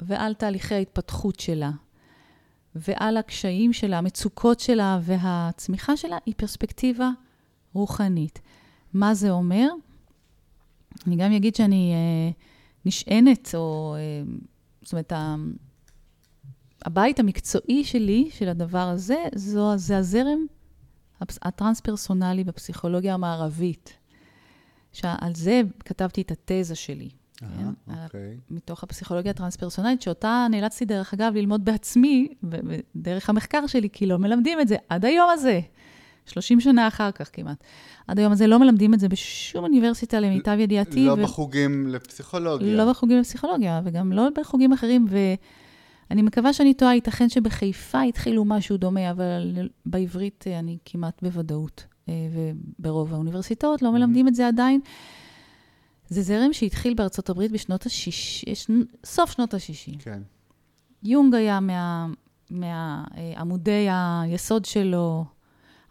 ועל תהליכי ההתפתחות שלה ועל הקשיים שלה, המצוקות שלה והצמיחה שלה, היא פרספקטיבה רוחנית. מה זה אומר? אני גם אגיד שאני אה, נשענת, או אה, זאת אומרת, הבית המקצועי שלי, של הדבר הזה, זו, זה הזרם הטרנס-פרסונלי בפסיכולוגיה המערבית. שעל זה כתבתי את התזה שלי. כן? אוקיי. מתוך הפסיכולוגיה הטרנס-פרסונלית, שאותה נאלצתי, דרך אגב, ללמוד בעצמי, דרך המחקר שלי, כי לא מלמדים את זה עד היום הזה. 30 שנה אחר כך כמעט. עד היום הזה לא מלמדים את זה בשום אוניברסיטה, למיטב ידיעתי. לא ו... בחוגים לפסיכולוגיה. לא בחוגים לפסיכולוגיה, וגם לא בחוגים אחרים. ואני מקווה שאני טועה, ייתכן שבחיפה התחילו משהו דומה, אבל בעברית אה, אני כמעט בוודאות. אה, וברוב האוניברסיטאות לא מלמדים את זה עדיין. זה זרם שהתחיל בארצות הברית בשנות ה-60, סוף שנות ה-60. כן. יונג היה מה, מעמודי היסוד שלו,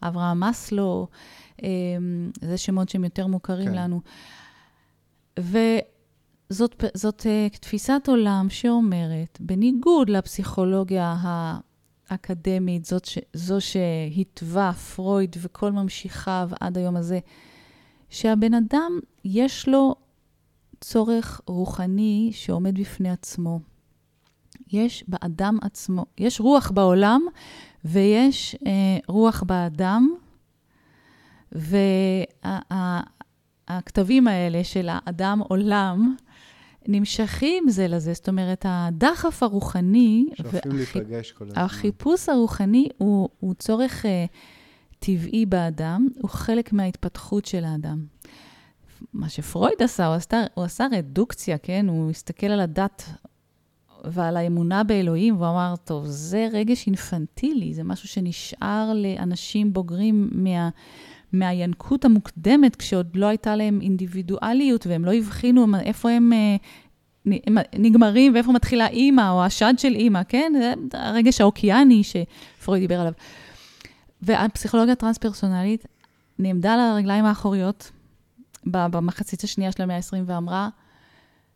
אברהם מסלו, אמ, זה שמות שהם יותר מוכרים כן. לנו. וזאת זאת, אה, תפיסת עולם שאומרת, בניגוד לפסיכולוגיה האקדמית, זאת, ש, זו שהתווה פרויד וכל ממשיכיו עד היום הזה, שהבן אדם, יש לו צורך רוחני שעומד בפני עצמו. יש באדם עצמו, יש רוח בעולם ויש אה, רוח באדם, והכתבים וה, האלה של האדם עולם נמשכים זה לזה. זאת אומרת, הדחף הרוחני, שואפים להיפגש כל הזמן. החיפוש הרוחני הוא, הוא צורך אה, טבעי באדם, הוא חלק מההתפתחות של האדם. מה שפרויד עשה, הוא עשה, הוא עשה רדוקציה, כן? הוא הסתכל על הדת ועל האמונה באלוהים, והוא אמר, טוב, זה רגש אינפנטילי, זה משהו שנשאר לאנשים בוגרים מה, מהינקות המוקדמת, כשעוד לא הייתה להם אינדיבידואליות, והם לא הבחינו איפה הם אה, נגמרים ואיפה מתחילה אימא, או השד של אימא, כן? זה הרגש האוקיאני שפרויד דיבר עליו. והפסיכולוגיה הטרנס-פרסונלית נעמדה על הרגליים האחוריות במחצית השנייה של המאה ה-20 ואמרה,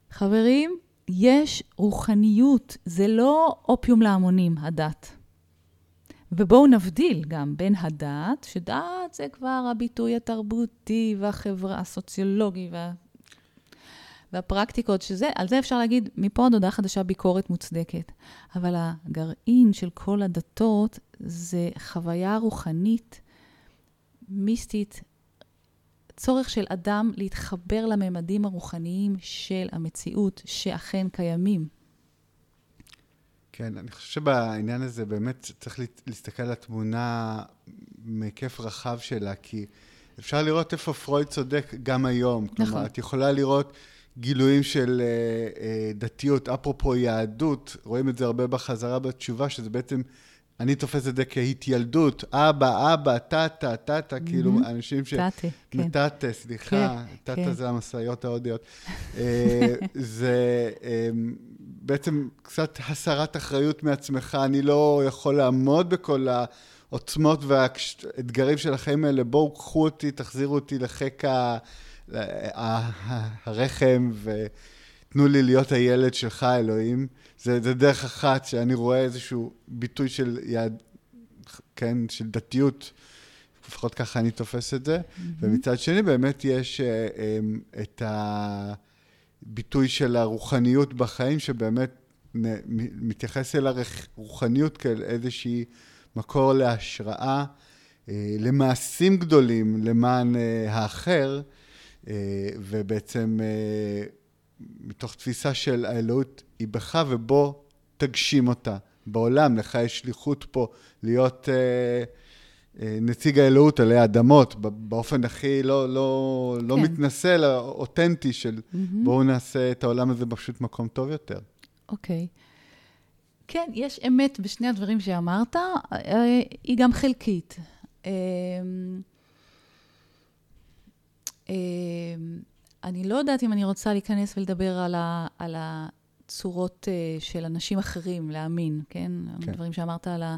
חברים, יש רוחניות, זה לא אופיום להמונים, הדת. ובואו נבדיל גם בין הדת, שדת זה כבר הביטוי התרבותי והחברה, הסוציולוגי וה... והפרקטיקות, שזה, על זה אפשר להגיד, מפה עד הודעה חדשה ביקורת מוצדקת. אבל הגרעין של כל הדתות זה חוויה רוחנית, מיסטית, צורך של אדם להתחבר לממדים הרוחניים של המציאות, שאכן קיימים. כן, אני חושב שבעניין הזה באמת צריך להסתכל על התמונה מהיקף רחב שלה, כי אפשר לראות איפה פרויד צודק גם היום. נכון. כלומר, את יכולה לראות גילויים של uh, uh, דתיות, אפרופו יהדות, רואים את זה הרבה בחזרה בתשובה, שזה בעצם אני תופס את זה כהתיילדות, אבא, אבא, טאטה, טאטה, כאילו אנשים ש... טאטה, כן. טאטה, סליחה, כן, טאטה כן. זה המשאיות ההודיות. *laughs* אה, זה אמ, בעצם קצת הסרת אחריות מעצמך, אני לא יכול לעמוד בכל העוצמות והאתגרים של החיים האלה, בואו קחו אותי, תחזירו אותי לחיק הרחם ותנו לי להיות הילד שלך, אלוהים. זה, זה דרך אחת שאני רואה איזשהו ביטוי של יד, כן, של דתיות, לפחות ככה אני תופס את זה. Mm-hmm. ומצד שני, באמת יש uh, um, את הביטוי של הרוחניות בחיים, שבאמת מתייחס אל הרוחניות כאל איזושהי מקור להשראה, uh, למעשים גדולים למען uh, האחר, uh, ובעצם... מתוך תפיסה של האלוהות היא בך ובוא תגשים אותה בעולם. לך יש שליחות פה להיות אה, אה, נציג האלוהות עלי האדמות, באופן הכי לא, לא, לא כן. לא מתנשא, אלא אותנטי של mm-hmm. בואו נעשה את העולם הזה פשוט מקום טוב יותר. אוקיי. Okay. כן, יש אמת בשני הדברים שאמרת, אה, היא גם חלקית. אה, אה, אני לא יודעת אם אני רוצה להיכנס ולדבר על, ה, על הצורות uh, של אנשים אחרים להאמין, כן? כן. דברים שאמרת על ה...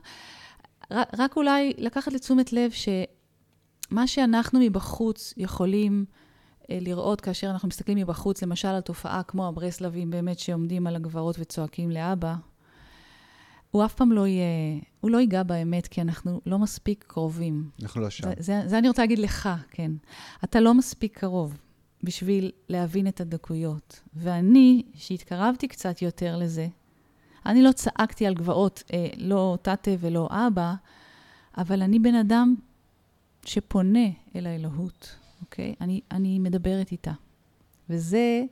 רק, אולי לקחת לתשומת לב שמה שאנחנו מבחוץ יכולים uh, לראות כאשר אנחנו מסתכלים מבחוץ, למשל על תופעה כמו הברסלבים באמת שעומדים על הגברות וצועקים לאבא, הוא אף פעם לא יהיה, הוא לא ייגע באמת, כי אנחנו לא מספיק קרובים. אנחנו לא שם. זה, זה, זה אני רוצה להגיד לך, כן. אתה לא מספיק קרוב. בשביל להבין את הדקויות. ואני, שהתקרבתי קצת יותר לזה, אני לא צעקתי על גבעות, אה, לא תתה ולא אבא, אבל אני בן אדם שפונה אל האלוהות, אוקיי? אני, אני מדברת איתה. וזה,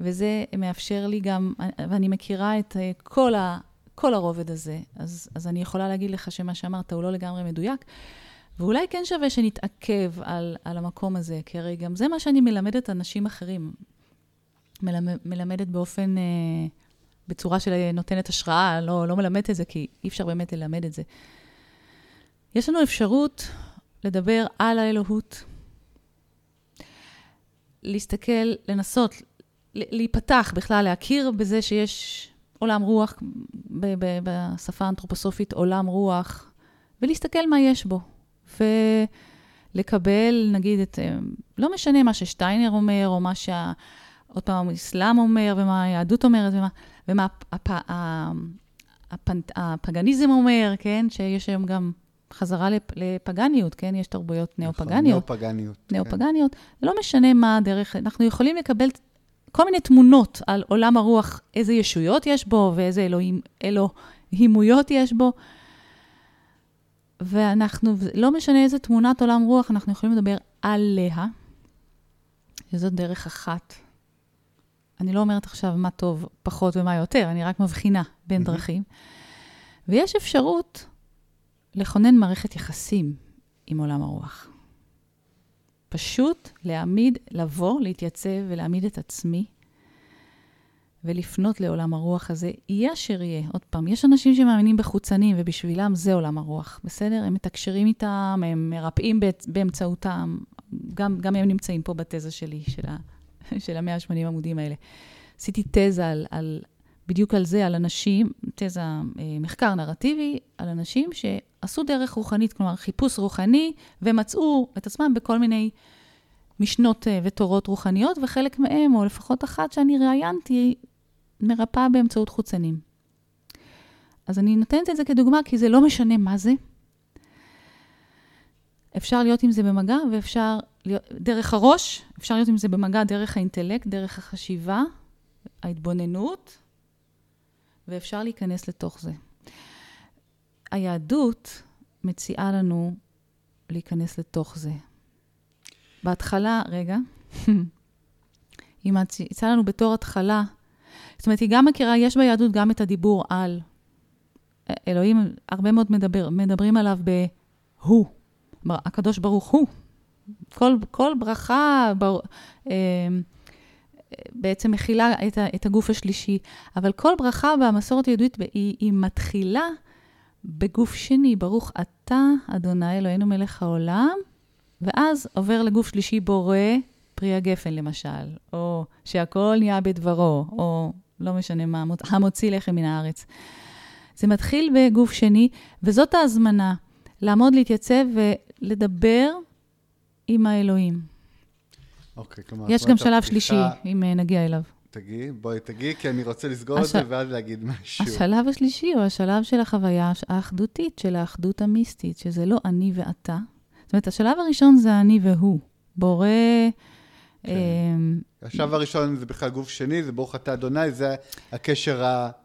וזה מאפשר לי גם, ואני מכירה את אה, כל, ה, כל הרובד הזה, אז, אז אני יכולה להגיד לך שמה שאמרת הוא לא לגמרי מדויק. ואולי כן שווה שנתעכב על, על המקום הזה, כי הרי גם זה מה שאני מלמדת אנשים אחרים. מלמד, מלמדת באופן, אה, בצורה שנותנת השראה, לא, לא מלמדת את זה, כי אי אפשר באמת ללמד את זה. יש לנו אפשרות לדבר על האלוהות, להסתכל, לנסות, להיפתח בכלל, להכיר בזה שיש עולם רוח, בשפה האנתרופוסופית עולם רוח, ולהסתכל מה יש בו. ולקבל, נגיד, את, אה, לא משנה מה ששטיינר אומר, או מה שה... עוד פעם, האסלאם אומר, ומה היהדות אומרת, ומה, ומה הפ, הפ, הפ, הפגניזם אומר, כן? שיש היום גם חזרה לפגניות, כן? יש תרבויות נכון, ניאו-פגניות. ניאו-פגניות. ניאו-פגניות. כן. לא משנה מה הדרך, אנחנו יכולים לקבל כל מיני תמונות על עולם הרוח, איזה ישויות יש בו ואיזה אלוהים, אלוהימויות יש בו. ואנחנו, לא משנה איזה תמונת עולם רוח, אנחנו יכולים לדבר עליה, שזאת דרך אחת. אני לא אומרת עכשיו מה טוב פחות ומה יותר, אני רק מבחינה בין mm-hmm. דרכים. ויש אפשרות לכונן מערכת יחסים עם עולם הרוח. פשוט להעמיד, לבוא, להתייצב ולהעמיד את עצמי ולפנות לעולם הרוח הזה, יהיה אשר יהיה. עוד פעם, יש אנשים שמאמינים בחוצנים, ובשבילם זה עולם הרוח, בסדר? הם מתקשרים איתם, הם מרפאים באמצעותם, גם, גם הם נמצאים פה בתזה שלי, של, *laughs* של ה-180 עמודים האלה. עשיתי תזה על, על, בדיוק על זה, על אנשים, תזה, אה, מחקר נרטיבי, על אנשים שעשו דרך רוחנית, כלומר חיפוש רוחני, ומצאו את עצמם בכל מיני משנות אה, ותורות רוחניות, וחלק מהם, או לפחות אחת שאני ראיינתי, מרפאה באמצעות חוצנים. אז אני נותנת את זה כדוגמה, כי זה לא משנה מה זה. אפשר להיות עם זה במגע, ואפשר דרך הראש, אפשר להיות עם זה במגע דרך האינטלקט, דרך החשיבה, ההתבוננות, ואפשר להיכנס לתוך זה. היהדות מציעה לנו להיכנס לתוך זה. בהתחלה, רגע, *laughs* היא מציעה לנו בתור התחלה, זאת אומרת, היא גם מכירה, יש ביהדות גם את הדיבור על. אלוהים, הרבה מאוד מדבר, מדברים עליו ב"הוא". הקדוש ברוך הוא. כל, כל ברכה בר, אה, בעצם מכילה את, את הגוף השלישי, אבל כל ברכה במסורת היהודית היא, היא מתחילה בגוף שני, ברוך אתה, אדוני אלוהינו מלך העולם, ואז עובר לגוף שלישי בורא פרי הגפן למשל, או שהכל נהיה בדברו, או לא משנה מה, המוציא לחם מן הארץ. זה מתחיל בגוף שני, וזאת ההזמנה, לעמוד, להתייצב ולדבר עם האלוהים. אוקיי, כלומר... יש גם שלב שלישי, אם אה, נגיע אליו. תגיעי, בואי תגיעי, כי אני רוצה לסגור הש... את זה ואז להגיד משהו. השלב השלישי הוא השלב של החוויה האחדותית, של האחדות המיסטית, שזה לא אני ואתה. זאת אומרת, השלב הראשון זה אני והוא. בורא השלב הראשון זה בכלל גוף שני, זה ברוך אתה אדוני, זה הקשר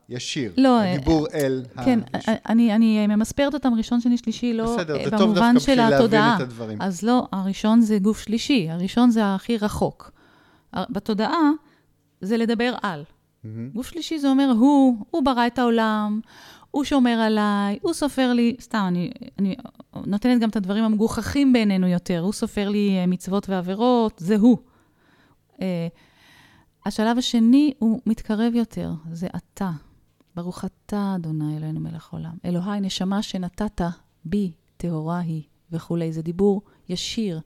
הישיר. לא, הדיבור אל. כן, אני, אני ממספרת אותם ראשון, שני, שלישי, לא בסדר, זה טוב דווקא בשביל להבין את הדברים. אז לא, הראשון זה גוף שלישי, הראשון זה הכי רחוק. בתודעה זה לדבר על. Mm-hmm. גוף שלישי זה אומר, הוא, הוא ברא את העולם, הוא שומר עליי, הוא סופר לי, סתם, אני, אני נותנת גם את הדברים המגוחכים בעינינו יותר, הוא סופר לי אה, מצוות ועבירות, זה הוא. Uh, השלב השני הוא מתקרב יותר, זה אתה. ברוך אתה, אדוני אלוהינו מלך העולם. אלוהי, נשמה שנתת בי, טהורה היא, וכולי. זה דיבור ישיר.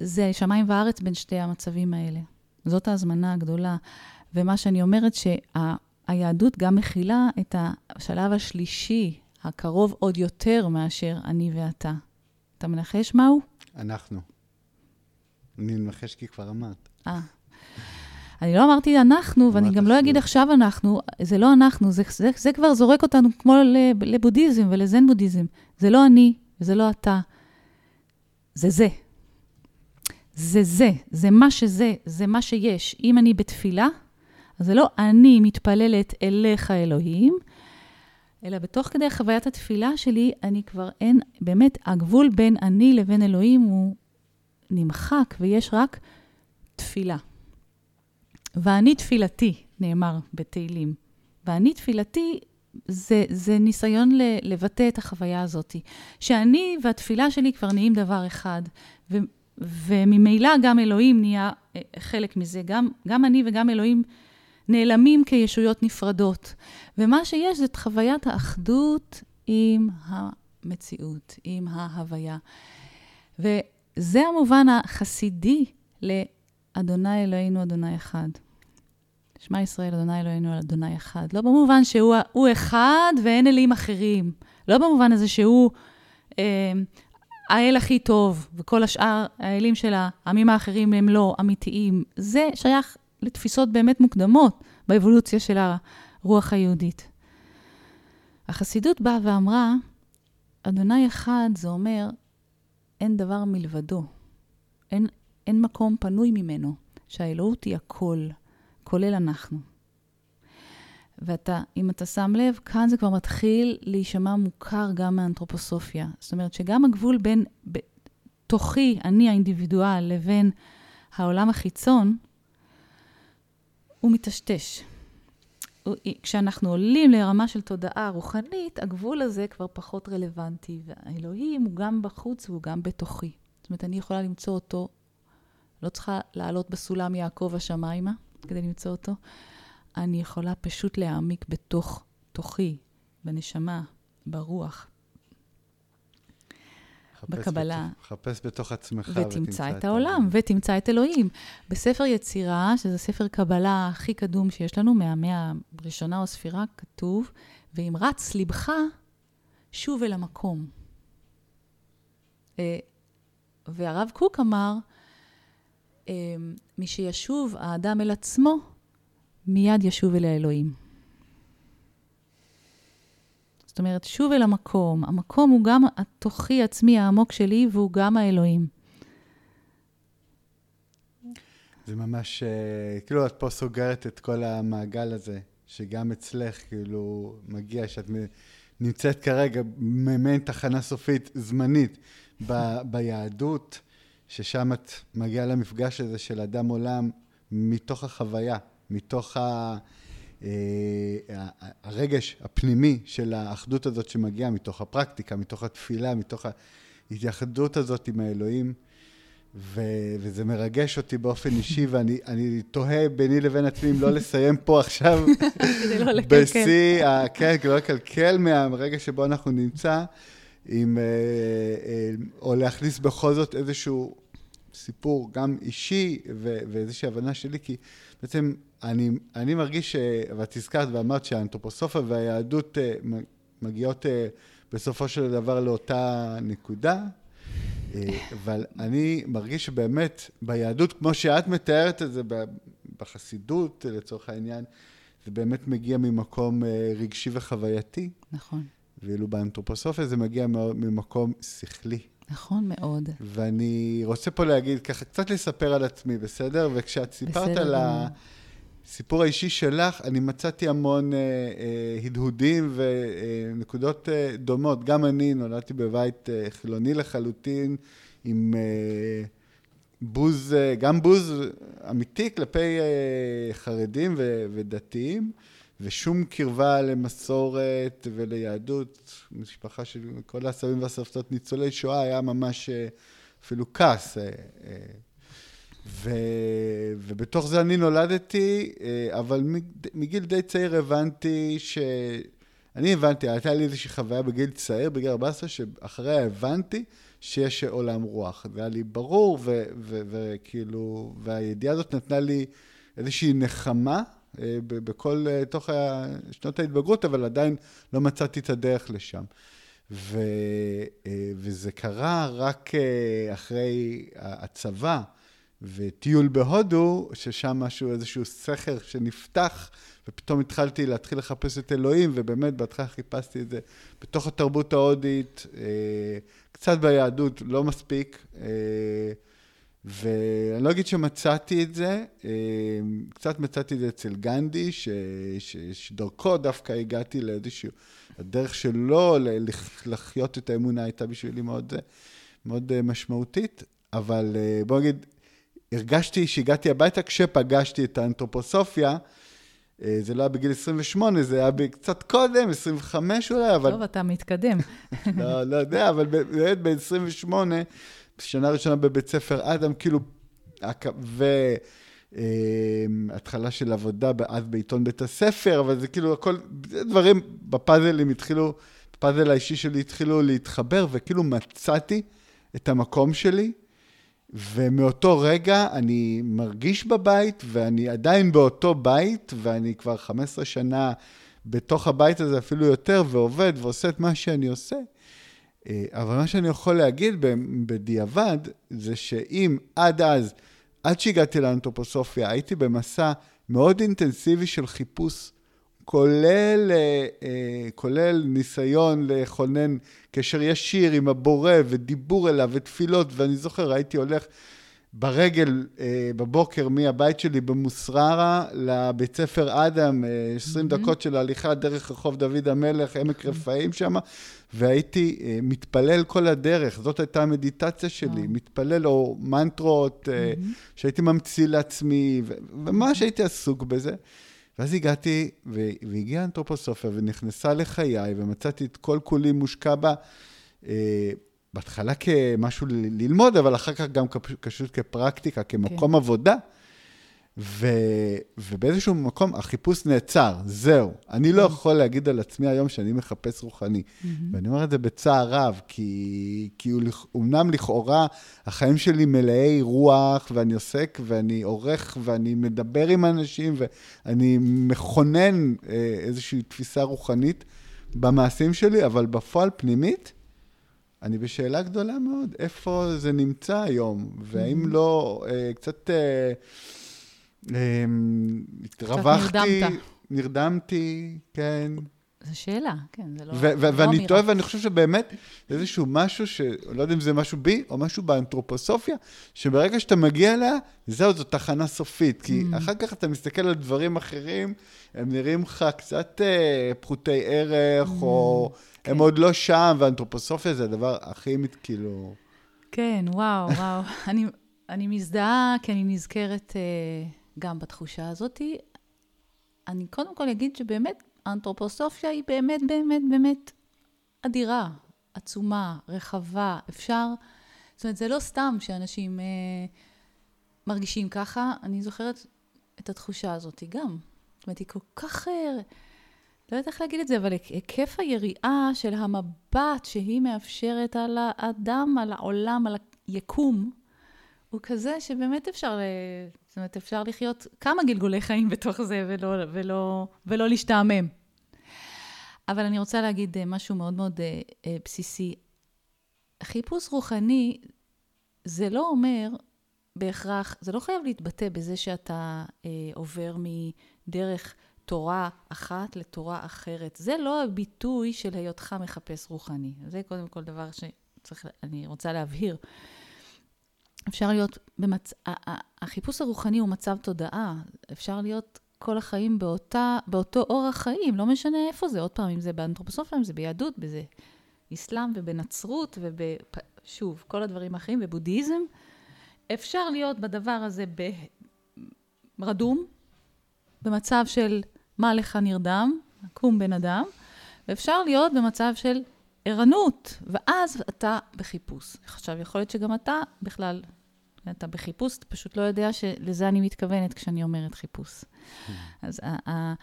זה שמיים וארץ בין שתי המצבים האלה. זאת ההזמנה הגדולה. ומה שאני אומרת, שהיהדות גם מכילה את השלב השלישי, הקרוב עוד יותר מאשר אני ואתה. אתה מנחש מהו? אנחנו. אני מנחש כי כבר אמרת. אה. אני לא אמרתי אנחנו, ואני גם לא אגיד עכשיו אנחנו, זה לא אנחנו, זה, זה, זה כבר זורק אותנו כמו לבודהיזם ולזן בודהיזם. זה לא אני וזה לא אתה, זה זה. זה זה, זה מה שזה, זה מה שיש. אם אני בתפילה, אז זה לא אני מתפללת אליך אלוהים, אלא בתוך כדי חוויית התפילה שלי, אני כבר אין, באמת, הגבול בין אני לבין אלוהים הוא נמחק, ויש רק תפילה. ואני תפילתי, נאמר בתהילים. ואני תפילתי זה, זה ניסיון ל, לבטא את החוויה הזאת. שאני והתפילה שלי כבר נהיים דבר אחד, ו, וממילא גם אלוהים נהיה אה, חלק מזה. גם, גם אני וגם אלוהים נעלמים כישויות נפרדות. ומה שיש זה את חוויית האחדות עם המציאות, עם ההוויה. וזה המובן החסידי לאדוני אלוהינו, אדוני אחד. שמע ישראל, אדוני אלוהינו, אדוני אחד. לא במובן שהוא אחד ואין אלים אחרים. לא במובן הזה שהוא אה, האל הכי טוב, וכל השאר, האלים של העמים האחרים הם לא אמיתיים. זה שייך לתפיסות באמת מוקדמות באבולוציה של הרוח היהודית. החסידות באה ואמרה, אדוני אחד, זה אומר, אין דבר מלבדו. אין, אין מקום פנוי ממנו, שהאלוהות היא הכל. כולל אנחנו. ואתה, אם אתה שם לב, כאן זה כבר מתחיל להישמע מוכר גם מהאנתרופוסופיה. זאת אומרת שגם הגבול בין תוכי, אני האינדיבידואל, לבין העולם החיצון, הוא מטשטש. כשאנחנו עולים לרמה של תודעה רוחנית, הגבול הזה כבר פחות רלוונטי, והאלוהים הוא גם בחוץ והוא גם בתוכי. זאת אומרת, אני יכולה למצוא אותו, לא צריכה לעלות בסולם יעקב השמיימה כדי למצוא אותו. אני יכולה פשוט להעמיק בתוך תוכי, בנשמה, ברוח, בקבלה. חפש בתוך עצמך ותמצא את העולם, ותמצא את אלוהים. בספר יצירה, שזה ספר קבלה הכי קדום שיש לנו, מהמאה הראשונה או ספירה, כתוב, ואם רץ לבך, שוב אל המקום. אה, והרב קוק אמר, אה, מי שישוב האדם אל עצמו, מיד ישוב אל האלוהים. זאת אומרת, שוב אל המקום. המקום הוא גם התוכי עצמי העמוק שלי, והוא גם האלוהים. זה ממש, אה, כאילו את פה סוגרת את כל המעגל הזה, שגם אצלך כאילו מגיע, שאת נמצאת כרגע מעין תחנה סופית זמנית ב, ביהדות, ששם את מגיעה למפגש הזה של אדם עולם מתוך החוויה, מתוך ה... אה, הרגש הפנימי של האחדות הזאת שמגיעה מתוך הפרקטיקה, מתוך התפילה, מתוך ההתייחדות הזאת עם האלוהים. ו- וזה מרגש אותי באופן אישי, *laughs* ואני תוהה ביני לבין עצמי אם לא לסיים פה עכשיו, *laughs* כדי לא לקלקל. בשיא, כן, כדי לא לקלקל מהרגע שבו אנחנו נמצא, עם, אה, אה, או להכניס בכל זאת איזשהו סיפור גם אישי ו- ואיזושהי הבנה שלי, כי בעצם אני, אני מרגיש, ואת הזכרת ואמרת שהאנתרופוסופיה והיהדות אה, מגיעות אה, בסופו של דבר לאותה נקודה, אה, אבל אני מרגיש שבאמת ביהדות, כמו שאת מתארת את זה בחסידות לצורך העניין, זה באמת מגיע ממקום רגשי וחווייתי. נכון. ואילו באנתרופוסופיה זה מגיע ממקום שכלי. נכון מאוד. ואני רוצה פה להגיד, ככה קצת לספר על עצמי, בסדר? וכשאת סיפרת בסדר. על הסיפור האישי שלך, אני מצאתי המון אה, אה, הדהודים ונקודות אה, דומות. גם אני נולדתי בבית אה, חילוני לחלוטין, עם אה, בוז, אה, גם בוז אמיתי כלפי אה, חרדים ו, ודתיים. ושום קרבה למסורת וליהדות. משפחה של כל הסבים והסבתות ניצולי שואה היה ממש אה, אפילו כעס. אה, אה. ו... ובתוך זה אני נולדתי, אבל מגיל די צעיר הבנתי ש... אני הבנתי, הייתה לי איזושהי חוויה בגיל צעיר, בגיל 14, שאחריה הבנתי שיש עולם רוח. זה היה לי ברור, וכאילו, והידיעה הזאת נתנה לי איזושהי נחמה, אה, בכל, אה, תוך שנות ההתבגרות, אבל עדיין לא מצאתי את הדרך לשם. ו, אה, וזה קרה רק אחרי הצבא וטיול בהודו, ששם משהו, איזשהו סכר שנפתח, ופתאום התחלתי להתחיל לחפש את אלוהים, ובאמת בהתחלה חיפשתי את זה בתוך התרבות ההודית, קצת ביהדות, לא מספיק. ואני לא אגיד שמצאתי את זה, אה, קצת מצאתי את זה אצל גנדי, ש... ש... שדרכו דווקא הגעתי לאיזשהו, הדרך שלו לחיות את האמונה הייתה בשבילי מאוד, מאוד אה, משמעותית, אבל אה, בוא נגיד, הרגשתי שהגעתי הביתה כשפגשתי את האנתרופוסופיה, זה לא היה בגיל 28, זה היה קצת קודם, 25 אולי, אבל... טוב, אתה מתקדם. *laughs* לא, לא יודע, אבל באמת ב-28... שנה ראשונה בבית ספר אדם, כאילו, והתחלה אמ, של עבודה אז בעיתון בית הספר, אבל זה כאילו הכל, דברים בפאזלים התחילו, בפאזל האישי שלי התחילו להתחבר, וכאילו מצאתי את המקום שלי, ומאותו רגע אני מרגיש בבית, ואני עדיין באותו בית, ואני כבר 15 שנה בתוך הבית הזה, אפילו יותר, ועובד ועושה את מה שאני עושה. אה, אבל מה שאני יכול להגיד בדיעבד, זה שאם עד אז, עד שהגעתי לאנתרופוסופיה, הייתי במסע מאוד אינטנסיבי של חיפוש, כולל, אה, אה, כולל ניסיון לכונן קשר ישיר עם הבורא ודיבור אליו ותפילות, ואני זוכר, הייתי הולך ברגל אה, בבוקר מהבית שלי במוסררה לבית ספר אדם, אה, 20 mm-hmm. דקות של הליכה דרך רחוב דוד המלך, עמק רפאים שם, והייתי מתפלל כל הדרך, זאת הייתה המדיטציה שלי. מתפלל או מנטרות mm-hmm. שהייתי ממציא לעצמי, וממש הייתי עסוק בזה. ואז הגעתי, והגיעה האנתרופוסופיה ונכנסה לחיי, ומצאתי את כל כולי מושקע בה. בהתחלה כמשהו ללמוד, אבל אחר כך גם פשוט כפרקטיקה, כמקום כן. עבודה. ו, ובאיזשהו מקום החיפוש נעצר, זהו. אני לא יכול להגיד על עצמי היום שאני מחפש רוחני. ואני אומר את זה בצער רב, כי, כי הוא, אומנם לכאורה החיים שלי מלאי רוח, ואני עוסק, ואני עורך, ואני מדבר עם אנשים, ואני מכונן אה, איזושהי תפיסה רוחנית במעשים שלי, אבל בפועל פנימית, אני בשאלה גדולה מאוד, איפה זה נמצא היום, והאם לא אה, קצת אה, התרווחתי, נרדמת. נרדמתי, כן. זו שאלה, כן, זה לא... ו- לא ו- ואני אמירה. טועה, ואני חושב שבאמת, זה איזשהו משהו ש... לא יודע אם זה משהו בי, או משהו באנתרופוסופיה, שברגע שאתה מגיע אליה, זהו, זו תחנה סופית. כי Mm. אחר כך אתה מסתכל על דברים אחרים, הם נראים לך קצת אה, פחותי ערך, או הם כן. עוד לא שם, ואנתרופוסופיה זה הדבר הכי, מת- כאילו... כן, וואו, וואו. *laughs* אני, אני מזדהה כי אני נזכרת אה, גם בתחושה הזאת. אני קודם כל אגיד שבאמת, האנתרופוסופיה היא באמת, באמת, באמת אדירה, עצומה, רחבה. אפשר, זאת אומרת, זה לא סתם שאנשים אה, מרגישים ככה. אני זוכרת את התחושה הזאת גם. זאת אומרת, היא כל כך... אה, לא יודעת איך להגיד את זה, אבל היקף היריעה של המבט שהיא מאפשרת על האדם, על העולם, על היקום, הוא כזה שבאמת אפשר, ל- זאת אומרת, אפשר לחיות כמה גלגולי חיים בתוך זה ולא, ולא, ולא להשתעמם. אבל אני רוצה להגיד אה, משהו מאוד מאוד אה, אה, בסיסי. חיפוש רוחני, זה לא אומר בהכרח, זה לא חייב להתבטא בזה שאתה אה, עובר מדרך תורה אחת לתורה אחרת. זה לא הביטוי של היותך מחפש רוחני. זה קודם כל דבר שצריך, אני רוצה להבהיר. אפשר להיות במצ... החיפוש הרוחני הוא מצב תודעה. אפשר להיות כל החיים באותה, באותו אורח חיים, לא משנה איפה זה. עוד פעם, אם זה באנתרופוסופיה, אם זה ביהדות, בזה אסלאם ובנצרות, ושוב, כל הדברים האחרים, ובודהיזם. אפשר להיות בדבר הזה ברדום, במצב של מה לך נרדם, קום בן אדם, ואפשר להיות במצב של ערנות, ואז אתה בחיפוש. עכשיו, יכול להיות שגם אתה בכלל, אתה בחיפוש, אתה פשוט לא יודע שלזה אני מתכוונת כשאני אומרת חיפוש. אז ה- ה-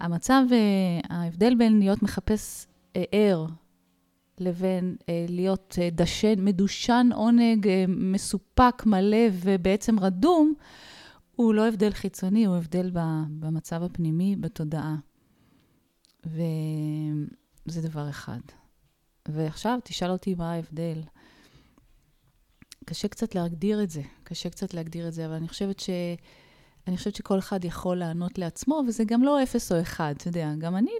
המצב, אה, ההבדל בין להיות מחפש אה, ער לבין אה, להיות דשן, מדושן עונג, מסופק, מלא ובעצם רדום, הוא לא הבדל חיצוני, הוא הבדל במצב הפנימי, בתודעה. וזה דבר אחד. ועכשיו תשאל אותי מה ההבדל. קשה קצת להגדיר את זה, קשה קצת להגדיר את זה, אבל אני חושבת ש... אני חושבת שכל אחד יכול לענות לעצמו, וזה גם לא אפס או אחד, אתה יודע, גם אני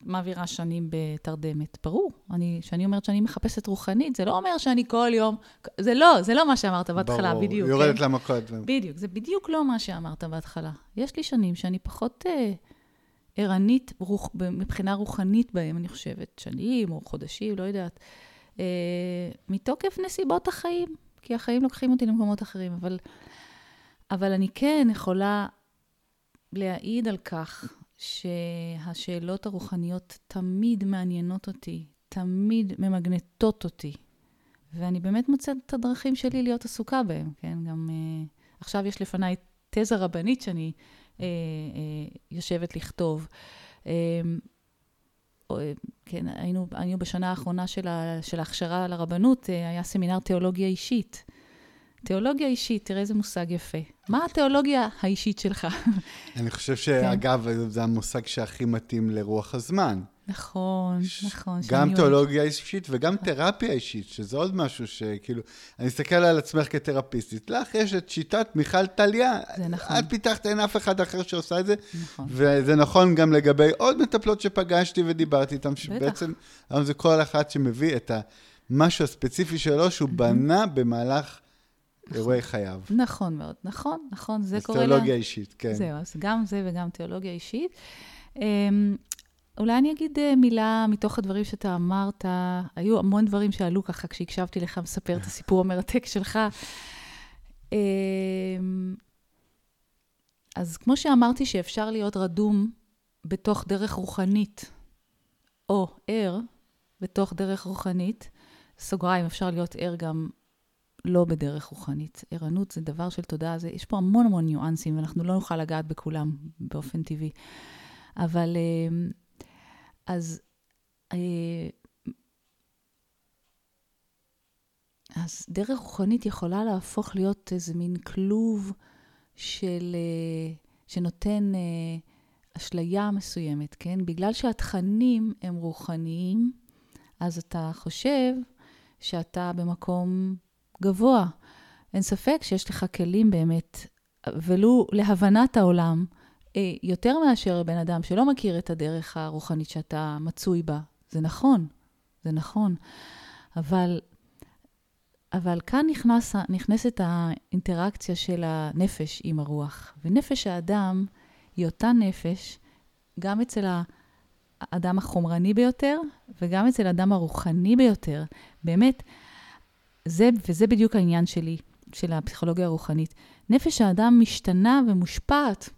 מעבירה שנים בתרדמת, ברור. אני, כשאני אומרת שאני מחפשת רוחנית, זה לא אומר שאני כל יום, זה לא, זה לא מה שאמרת בהתחלה, ברור, בדיוק. יורדת כן? למכות. בדיוק, זה בדיוק לא מה שאמרת בהתחלה. יש לי שנים שאני פחות אה, ערנית רוח, מבחינה רוחנית בהם, אני חושבת, שנים או חודשים, לא יודעת. אה, מתוקף נסיבות החיים, כי החיים לוקחים אותי למקומות אחרים, אבל, אבל אני כן יכולה להעיד על כך שהשאלות הרוחניות תמיד מעניינות אותי, תמיד ממגנטות אותי. ואני באמת מוצאת את הדרכים שלי להיות עסוקה בהם, כן? גם uh, עכשיו יש לפניי תזה רבנית שאני uh, uh, יושבת לכתוב. Uh, כן, היינו, היינו בשנה האחרונה של, ה, של ההכשרה לרבנות, uh, היה סמינר תיאולוגיה אישית. תיאולוגיה אישית, תראה איזה מושג יפה. מה התיאולוגיה האישית שלך? אני חושב שאגב, זה המושג שהכי מתאים לרוח הזמן. נכון, ש- נכון. גם תיאולוגיה אישית וגם תרפיה אישית, שזה עוד משהו שכאילו, אני מסתכל על עצמך כתרפיסטית. לך יש את שיטת מיכל טליה. זה נכון. את פיתחת, אין אף אחד אחר שעושה את זה. נכון. וזה נכון גם לגבי עוד מטפלות שפגשתי ודיברתי איתן, שבעצם, היום זה כל אחד שמביא את המשהו הספציפי שלו, שהוא בנה במהלך אירועי חייו. נכון מאוד, נכון, נכון, זה אז קורה לה... תיאולוגיה אישית, כן. זהו, אז גם זה וגם תיאולוגיה אישית. אולי אני אגיד אה, מילה מתוך הדברים שאתה אמרת. היו המון דברים שעלו ככה כשהקשבתי לך מספר את הסיפור המרתק שלך. אמ, אז כמו שאמרתי שאפשר להיות רדום בתוך דרך רוחנית, או ער בתוך דרך רוחנית, סוגריים, אפשר להיות ער גם לא בדרך רוחנית. ערנות זה דבר של תודעה, זה, יש פה המון המון ניואנסים, ואנחנו לא נוכל לגעת בכולם באופן טבעי. אבל אה, אז... אה, אז דרך רוחנית יכולה להפוך להיות איזה מין כלוב של, אה, שנותן אשליה מסוימת, כן? בגלל שהתכנים הם רוחניים, אז אתה חושב שאתה במקום גבוה. אין ספק שיש לך כלים באמת, ולו להבנת העולם, אה, יותר מאשר בן אדם שלא מכיר את הדרך הרוחנית שאתה מצוי בה. זה נכון, זה נכון. אבל, אבל כאן נכנס, נכנסת האינטראקציה של הנפש עם הרוח. ונפש האדם היא אותה נפש, גם אצל האדם החומרני ביותר, וגם אצל האדם הרוחני ביותר. באמת, זה, וזה בדיוק העניין שלי, של הפסיכולוגיה הרוחנית. נפש האדם משתנה ומושפעת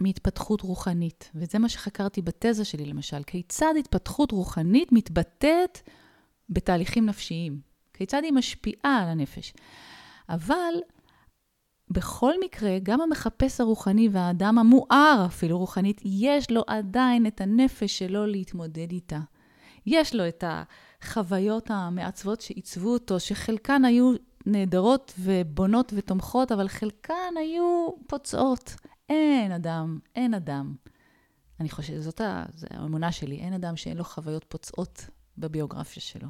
מהתפתחות רוחנית. וזה מה שחקרתי בתזה שלי, למשל. כיצד התפתחות רוחנית מתבטאת בתהליכים נפשיים? כיצד היא משפיעה על הנפש? אבל בכל מקרה, גם המחפש הרוחני והאדם המואר אפילו רוחנית, יש לו עדיין את הנפש שלו להתמודד איתה. יש לו את החוויות המעצבות שעיצבו אותו, שחלקן היו נהדרות ובונות ותומכות, אבל חלקן היו פוצעות. אין אדם, אין אדם. אני חושבת, זאת האמונה שלי, אין אדם שאין לו חוויות פוצעות בביוגרפיה שלו.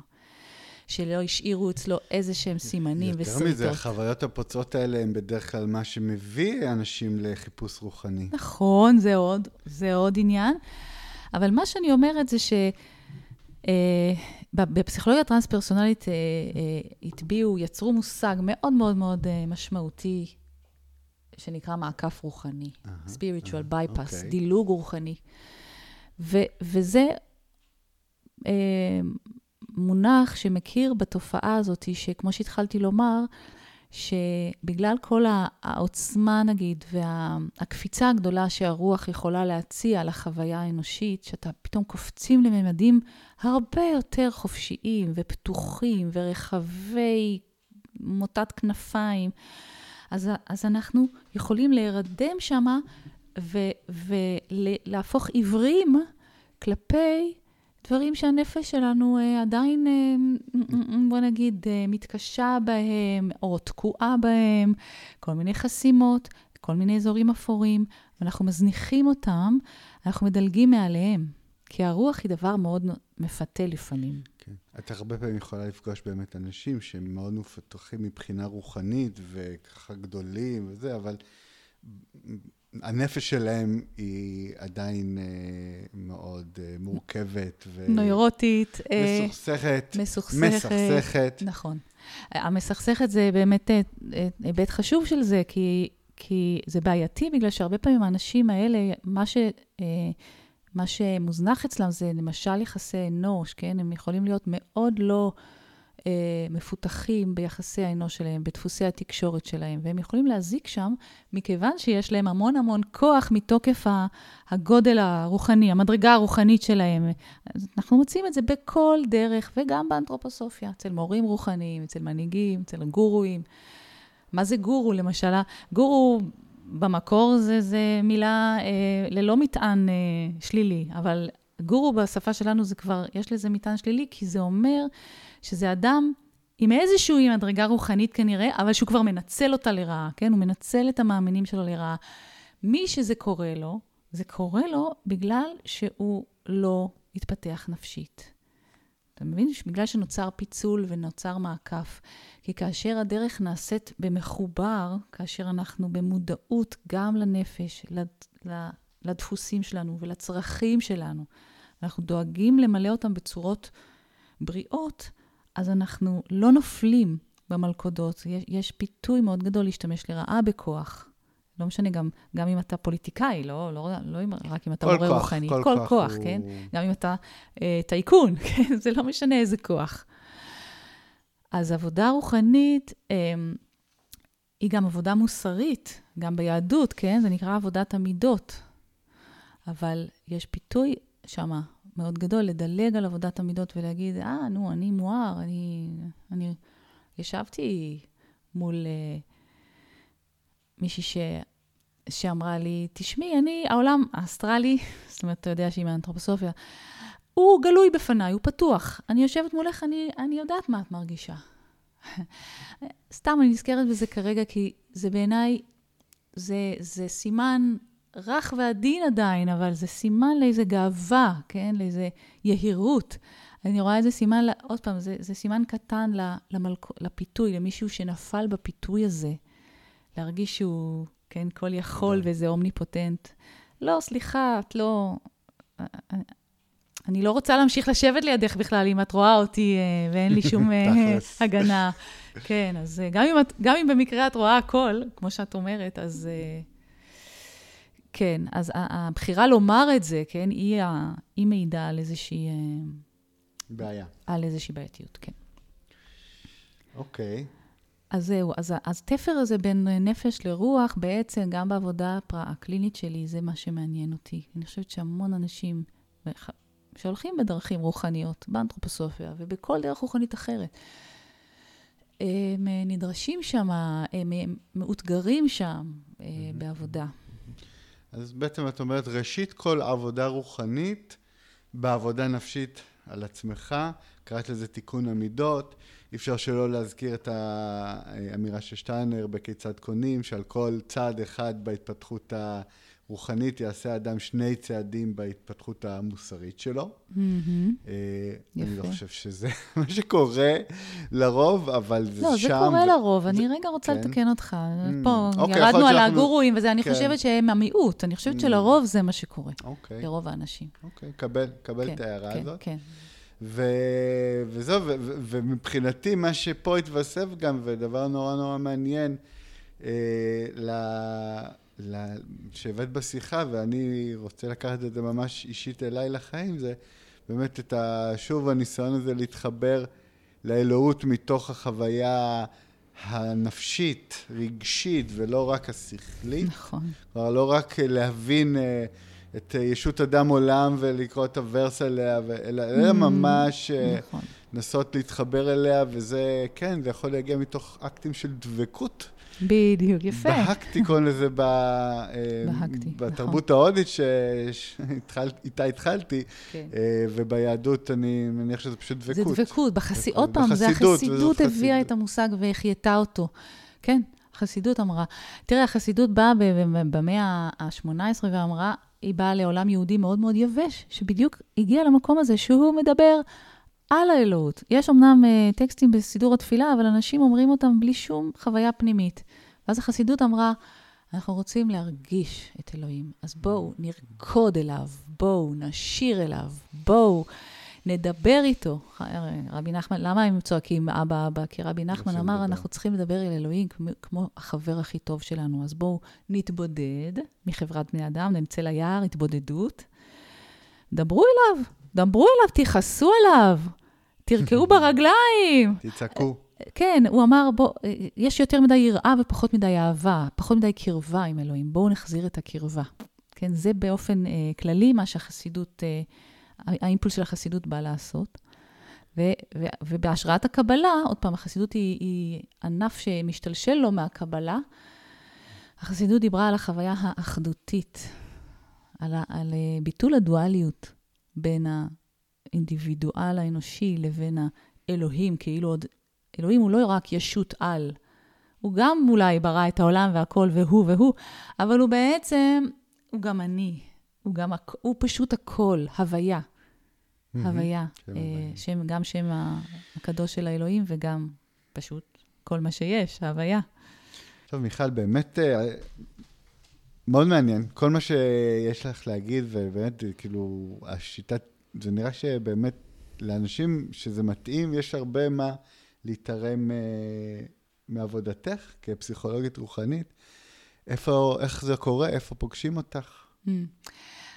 שלא השאירו אצלו איזה שהם סימנים וסריטות. יותר מזה, החוויות הפוצעות האלה הן בדרך כלל מה שמביא אנשים לחיפוש רוחני. נכון, זה עוד, זה עוד עניין. אבל מה שאני אומרת זה ש... אה, בפסיכולוגיה טרנס-פרסונלית אה, אה, הטביעו, יצרו מושג מאוד מאוד מאוד משמעותי, שנקרא מעקף רוחני, uh-huh, spiritual uh-huh, bypass, okay. אוקיי. דילוג רוחני. ו, וזה אה, מונח שמכיר בתופעה הזאת, שכמו שהתחלתי לומר, שבגלל כל העוצמה, נגיד, והקפיצה הגדולה שהרוח יכולה להציע לחוויה האנושית, שאתה פתאום קופצים לממדים הרבה יותר חופשיים ופתוחים ורחבי מוטת כנפיים, אז, אז אנחנו יכולים להירדם שמה ולהפוך עיוורים כלפי דברים שהנפש שלנו אה, עדיין, אה, בוא נגיד, אה, מתקשה בהם, או תקועה בהם, כל מיני חסימות, כל מיני אזורים אפורים, ואנחנו מזניחים אותם, אנחנו מדלגים מעליהם. כי הרוח היא דבר מאוד מפתה לפעמים. כן. את הרבה פעמים יכולה לפגוש באמת אנשים שהם מאוד מפתוחים מבחינה רוחנית וככה גדולים וזה, אבל הנפש שלהם היא עדיין אה, מאוד אה, מורכבת. ו... נוירוטית. אה, מסוכסכת. מסוכסכת. מסכסכת. נכון. המסכסכת זה באמת היבט חשוב של זה, כי, כי זה בעייתי, בגלל שהרבה פעמים האנשים האלה, מה ש... אה, מה שמוזנח אצלם זה למשל יחסי אנוש, כן? הם יכולים להיות מאוד לא אה, מפותחים ביחסי האנוש שלהם, בדפוסי התקשורת שלהם, והם יכולים להזיק שם, מכיוון שיש להם המון המון כוח מתוקף הגודל הרוחני, המדרגה הרוחנית שלהם. אנחנו מוצאים את זה בכל דרך, וגם באנתרופוסופיה, אצל מורים רוחניים, אצל מנהיגים, אצל גורואים. מה זה גורו, למשל? גורו במקור זה, זה מילה אה, ללא מטען אה, שלילי, אבל גורו בשפה שלנו זה כבר, יש לזה מטען שלילי, כי זה אומר שזה אדם עם איזושהי מדרגה רוחנית כנראה, אבל שהוא כבר מנצל אותה לרעה, כן? הוא מנצל את המאמינים שלו לרעה. מי שזה קורה לו, זה קורה לו בגלל שהוא לא התפתח נפשית. אתה מבין? בגלל שנוצר פיצול ונוצר מעקף. כי כאשר הדרך נעשית במחובר, כאשר אנחנו במודעות גם לנפש, לדפוסים שלנו ולצרכים שלנו, אנחנו דואגים למלא אותם בצורות בריאות, אז אנחנו לא נופלים במלכודות. יש, יש פיתוי מאוד גדול להשתמש לרעה בכוח. לא משנה, גם, גם אם אתה פוליטיקאי, לא, לא, לא רק אם אתה מורה רוחני. כל, כל כוח, כוח הוא... כן? גם אם אתה אה, טייקון, *laughs* כן? זה לא משנה איזה כוח. אז עבודה רוחנית אה, היא גם עבודה מוסרית, גם ביהדות, כן? זה נקרא עבודת המידות. אבל יש פיתוי שם מאוד גדול לדלג על עבודת המידות ולהגיד, אה, נו, אני מואר, אני, אני ישבתי מול uh, מישהי ש... שאמרה לי, תשמעי, אני, העולם האסטרלי, *laughs* זאת אומרת, אתה יודע שהיא מהאנתרופוסופיה, הוא גלוי בפניי, הוא פתוח. אני יושבת מולך, אני, אני יודעת מה את מרגישה. *laughs* סתם אני נזכרת בזה כרגע, כי זה בעיניי, זה, זה סימן רך ועדין עדיין, אבל זה סימן לאיזה גאווה, כן? לאיזה יהירות. אני רואה איזה סימן, עוד פעם, זה, זה סימן קטן למלכ... לפיתוי, למישהו שנפל בפיתוי הזה. להרגיש שהוא, כן, כל יכול ואיזה אומניפוטנט. לא, סליחה, את לא... אני לא רוצה להמשיך לשבת לידך בכלל, אם את רואה אותי אה, ואין לי שום אה, הגנה. כן, אז אה, גם אם, את, גם אם במקרה את רואה הכל, כמו שאת אומרת, אז כן, אז הבחירה לומר את זה, כן, היא, היא מעידה על איזושהי... בעיה. על איזושהי בעייתיות, כן. אוקיי. אז זהו, אז, אז תפר הזה בין נפש לרוח, בעצם גם בעבודה הקלינית שלי, זה מה שמעניין אותי. אני חושבת שהמון אנשים שהולכים בדרכים רוחניות, באנתרופוסופיה ובכל דרך רוחנית אחרת, הם נדרשים שם, הם מאותגרים שם אה, בעבודה. אז בעצם את אומרת, ראשית כל עבודה רוחנית בעבודה נפשית על עצמך, קראת לזה תיקון המידות, אי אפשר שלא להזכיר את האמירה של שטיינר בכיצד קונים, שעל כל צעד אחד בהתפתחות הרוחנית יעשה אדם שני צעדים בהתפתחות המוסרית שלו. Mm-hmm. אני לא חושב שזה *laughs* מה שקורה לרוב, אבל זה לא, שם... לא, זה קורה ו... לרוב. אני רגע רוצה כן. לתקן אותך. Mm. פה אוקיי, ירדנו על הגורואים וזה, אני כן. חושבת שהם המיעוט. אני חושבת mm. שלרוב זה מה שקורה. אוקיי. לרוב האנשים. אוקיי, קבל, קבל כן, את ההערה כן, הזאת. כן. ו... וזהו, ו... ו... ומבחינתי, מה שפה התווסף גם, ודבר נורא נורא מעניין, אה, ל... שהבאת בשיחה, ואני רוצה לקחת את זה ממש אישית אליי לחיים, זה באמת את ה... שוב הניסיון הזה להתחבר לאלוהות מתוך החוויה הנפשית, רגשית, ולא רק השכלית. נכון. כלומר, לא רק להבין... אה, את ישות אדם עולם ולקרוא את הוורס עליה, אלא, אלא mm-hmm. ממש אה, נכון. לנסות להתחבר אליה, וזה, כן, זה יכול להגיע מתוך אקטים של דבקות. בדיוק, יפה. בהקתי קוראים לזה ב, אה, בהקתי, בתרבות נכון. ההודית שאיתה התחלתי, כן. וביהדות אני מניח שזה פשוט דבקות. זה דבקות, בחסי... עוד פעם, זה החסידות הביאה את המושג והחייתה אותו. כן, החסידות אמרה. תראה, החסידות באה במאה ה-18 ואמרה, היא באה לעולם יהודי מאוד מאוד יבש, שבדיוק הגיע למקום הזה שהוא מדבר על האלוהות. יש אמנם uh, טקסטים בסידור התפילה, אבל אנשים אומרים אותם בלי שום חוויה פנימית. ואז החסידות אמרה, אנחנו רוצים להרגיש את אלוהים, אז בואו נרקוד אליו, בואו נשיר אליו, בואו נדבר איתו. רבי נחמן, למה הם צועקים אבא אבא? כי רבי נחמן אמר, לדבר. אנחנו צריכים לדבר אל אלוהים כמו, כמו החבר הכי טוב שלנו. אז בואו נתבודד מחברת בני אדם, נמצא ליער, התבודדות. דברו אליו, דברו אליו, תכעסו עליו, תרקעו ברגליים. תצעקו. כן, הוא אמר, בוא, יש יותר מדי יראה ופחות מדי אהבה, פחות מדי קרבה עם אלוהים. בואו נחזיר את הקרבה. כן, זה באופן אה, כללי מה שהחסידות אה, האימפולס של החסידות בא לעשות. ו, ו, ובהשראת הקבלה, עוד פעם, החסידות היא, היא ענף שמשתלשל לו מהקבלה. החסידות דיברה על החוויה האחדותית, על, על אה, ביטול הדואליות בין האינדיבידואל האנושי לבין האלוהים, כאילו עוד, אלוהים הוא לא רק ישות על, הוא גם אולי ברא את העולם והכל והוא והוא, אבל הוא בעצם, הוא גם אני, הוא, גם, הוא פשוט הכל, הוויה. הוויה. אה, שם, גם שם הקדוש של האלוהים וגם פשוט כל מה שיש, ההוויה. טוב, מיכל, באמת אה, מאוד מעניין. כל מה שיש לך להגיד, ובאמת, כאילו, השיטה, זה נראה שבאמת לאנשים שזה מתאים, יש הרבה מה להתערם אה, מעבודתך כפסיכולוגית רוחנית. איפה, איך זה קורה? איפה פוגשים אותך? Mm.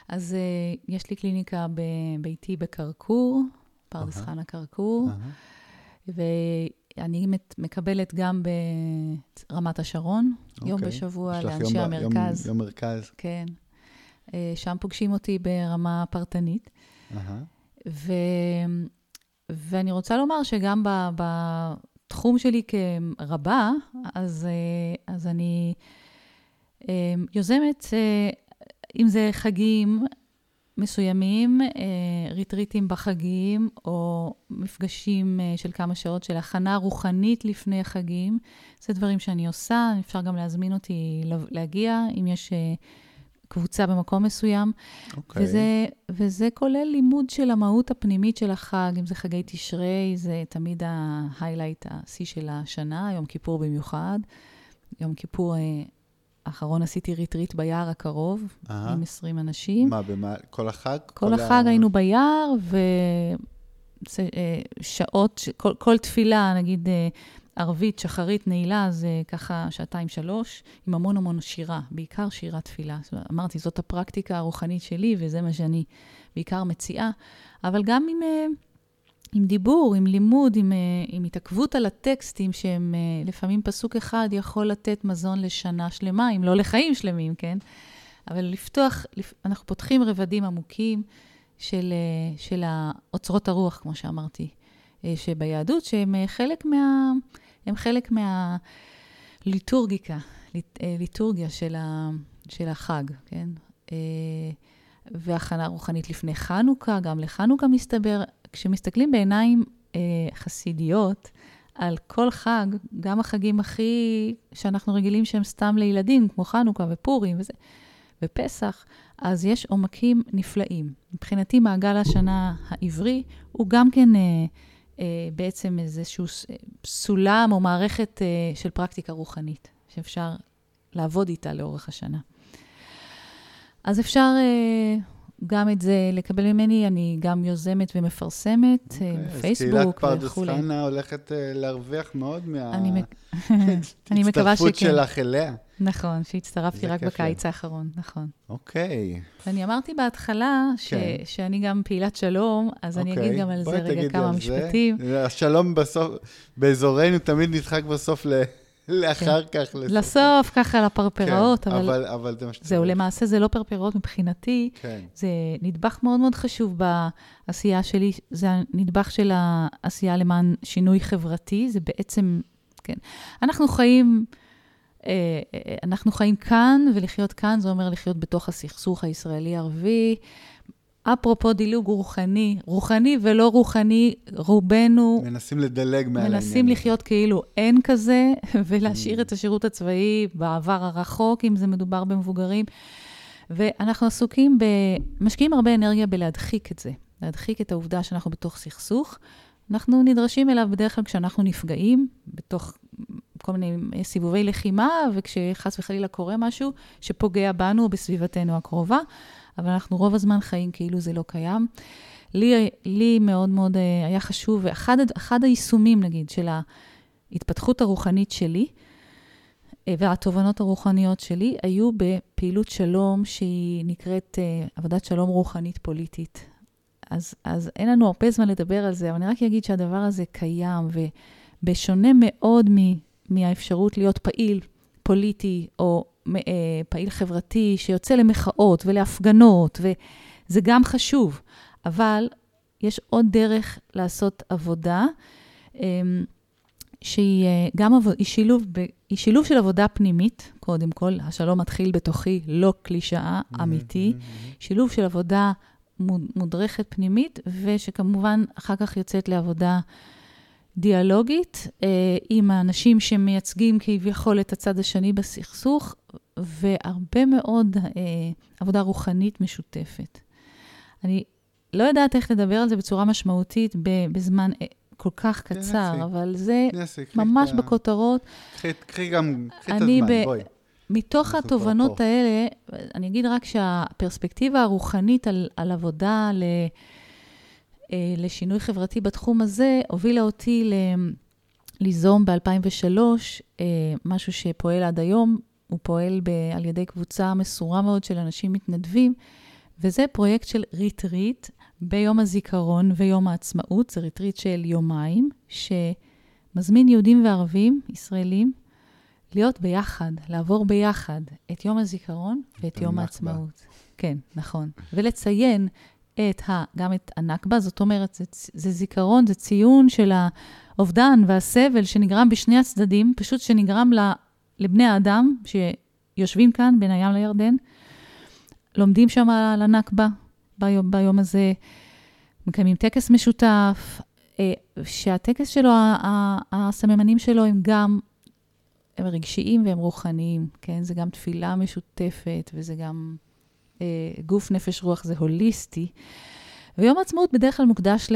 אז uh, יש לי קליניקה בביתי בקרקור, פרדס uh-huh. חנה קרקור, uh-huh. ואני מקבלת גם ברמת השרון, okay. יום אוקיי. בשבוע לאנשי יום המרכז. יום, יום מרכז. כן. Uh, שם פוגשים אותי ברמה פרטנית. ו... ואני רוצה לומר שגם. בתחום שלי כרבה, אז, אה, אז אני אה, יוזמת, אה, אם זה חגים מסוימים, ריטריטים בחגים, או מפגשים של כמה שעות של הכנה רוחנית לפני חגים. זה דברים שאני עושה, אפשר גם להזמין אותי להגיע, אם יש קבוצה במקום מסוים. אוקיי. וזה, וזה כולל לימוד של המהות הפנימית של החג, אם זה חגי תשרי, זה תמיד ה highlight, השיא של השנה, יום כיפור במיוחד. יום כיפור אה, האחרון עשיתי ריטריט ביער הקרוב, אהה. עם 20 אנשים. מה, במה, כל החג? כל החג היינו ביער, ושעות, כל, כל תפילה, נגיד אה, ערבית, שחרית, נעילה, זה ככה שעתיים-שלוש, עם המון המון שירה, בעיקר שירת תפילה. אמרתי, זאת הפרקטיקה הרוחנית שלי, וזה מה שאני בעיקר מציעה. אבל גם עם, אה, עם דיבור, עם לימוד, עם, אה, עם התעכבות על הטקסטים, שהם אה, לפעמים פסוק אחד יכול לתת מזון לשנה שלמה, אם לא לחיים שלמים, כן? אבל לפתוח, לפ- אנחנו פותחים רבדים עמוקים של, של אוצרות הרוח, כמו שאמרתי, שביהדות, שהם חלק מה... הם חלק מהליטורגיקה, ליט, אה, ליטורגיה של, ה, של החג, כן? אה, והכנה רוחנית לפני חנוכה, גם לחנוכה מסתבר, כשמסתכלים בעיניים אה, חסידיות על כל חג, גם החגים הכי, שאנחנו רגילים שהם סתם לילדים, כמו חנוכה ופורים וזה, ופסח, אז יש עומקים נפלאים. מבחינתי, מעגל השנה העברי הוא גם כן אה, בעצם איזשהו סולם או מערכת אה, של פרקטיקה רוחנית, שאפשר לעבוד איתה לאורך השנה. אז אפשר אה, גם את זה לקבל ממני, אני גם יוזמת ומפרסמת okay, אוקיי, אז בפייסבוק קהילת פרדס וכולי. חנה הולכת אה, להרוויח מאוד מההצטרפות. *laughs* שלך אליה. נכון, שהצטרפתי רק בקיץ האחרון, נכון. אוקיי. ואני אמרתי בהתחלה כן. שאני גם פעילת שלום, אז אני אוקיי. אגיד גם על זה רגע כמה. משפטים. השלום בסוף, באזורנו תמיד נדחק בסוף ל- לאחר כך. לסוף. לסוף, ככה לפרפראות, כן, אבל אבל... אבל זה מה שצריך. זהו, למעשה זה לא פרפראות מבחינתי, כן. זה נדבך מאוד מאוד חשוב בעשייה שלי, זה הנדבך של העשייה למען שינוי חברתי, זה בעצם, כן. אנחנו חיים, אה, אה, אנחנו חיים כאן, ולחיות כאן זה אומר לחיות בתוך הסכסוך הישראלי-ערבי. אפרופו דילוג רוחני, רוחני ולא רוחני, רובנו מנסים לדלג מעל העניין. מנסים הזה. לחיות כאילו אין כזה, *laughs* Mm. ולהשאיר את השירות הצבאי בעבר הרחוק, אם זה מדובר במבוגרים. ואנחנו עסוקים ב... משקיעים הרבה אנרגיה בלהדחיק את זה, להדחיק את העובדה שאנחנו בתוך סכסוך. אנחנו נדרשים אליו בדרך כלל כשאנחנו נפגעים, בתוך כל מיני סיבובי לחימה, וכשחס וחלילה קורה משהו שפוגע בנו או בסביבתנו הקרובה, אבל אנחנו רוב הזמן חיים כאילו זה לא קיים. לי, לי מאוד מאוד אה, היה חשוב, ואחד אחד היישומים, נגיד, של ההתפתחות הרוחנית שלי, אה, והתובנות הרוחניות שלי, היו בפעילות שלום שהיא נקראת אה, עבודת שלום רוחנית פוליטית. אז, אז אין לנו הרבה זמן לדבר על זה, אבל אני רק אגיד שהדבר הזה קיים, ובשונה מאוד מ, מהאפשרות להיות פעיל פוליטי או אה, פעיל חברתי שיוצא למחאות ולהפגנות, וזה גם חשוב, אבל יש עוד דרך לעשות עבודה. אה, שהיא אה, גם עבוד, היא, שילוב ב, היא שילוב של עבודה פנימית, קודם כל, השלום מתחיל בתוכי, לא קלישאה, אמיתי. שילוב של עבודה מוד- מודרכת פנימית, ושכמובן אחר כך יוצאת לעבודה דיאלוגית אה, עם האנשים שמייצגים כביכול את הצד השני בסכסוך, והרבה מאוד אה, עבודה רוחנית משותפת. אני לא יודעת איך לדבר על זה בצורה משמעותית בזמן אה, כל כך כן, קצר, נציג. אבל זה תנסי, קחי ממש ה- בכותרות. קחי- קחי גם, קחי את הזמן, ב- בואי. מתוך התובנות. האלה, אני אגיד רק שהפרספקטיבה הרוחנית על, על עבודה ל, לשינוי חברתי בתחום הזה, הובילה אותי ל, ליזום ב-2003 אה, משהו שפועל עד היום, הוא פועל ב, על ידי קבוצה מסורה מאוד של אנשים מתנדבים, וזה פרויקט של ריטריט ביום הזיכרון ויום העצמאות, זה ריטריט של יומיים, שמזמין יהודים וערבים, ישראלים, להיות ביחד, לעבור ביחד את יום הזיכרון ואת יום. העצמאות. כן, נכון. ולציין את ה, גם את הנכבה, זאת אומרת, זה, זה זיכרון, זה ציון של האובדן והסבל שנגרם בשני הצדדים, פשוט שנגרם לבני האדם שיושבים כאן בין הים לירדן, לומדים שם על הנכבה ביום, ביום הזה, מקיימים טקס משותף, אה, שהטקס שלו, הסממנים שלו הם גם, הם רגשיים והם רוחניים, כן? זה גם תפילה משותפת וזה גם גוף, נפש, רוח, זה הוליסטי. ויום העצמאות בדרך כלל מוקדש, ל,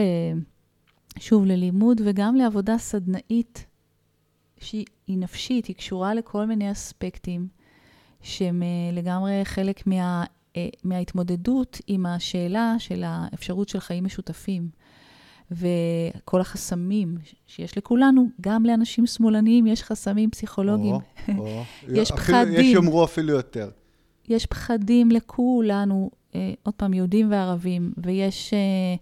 שוב, ללימוד וגם לעבודה סדנאית, שהיא נפשית, היא קשורה לכל מיני אספקטים, שהם אה, לגמרי חלק מה, אה, מההתמודדות עם השאלה של האפשרות של חיים משותפים. וכל החסמים שיש לכולנו, גם לאנשים שמאלניים יש חסמים פסיכולוגיים. או, או. *laughs* יש אפילו, פחדים. יש יאמרו אפילו יותר. יש פחדים לכולנו, אה, עוד פעם, יהודים וערבים, ויש אה,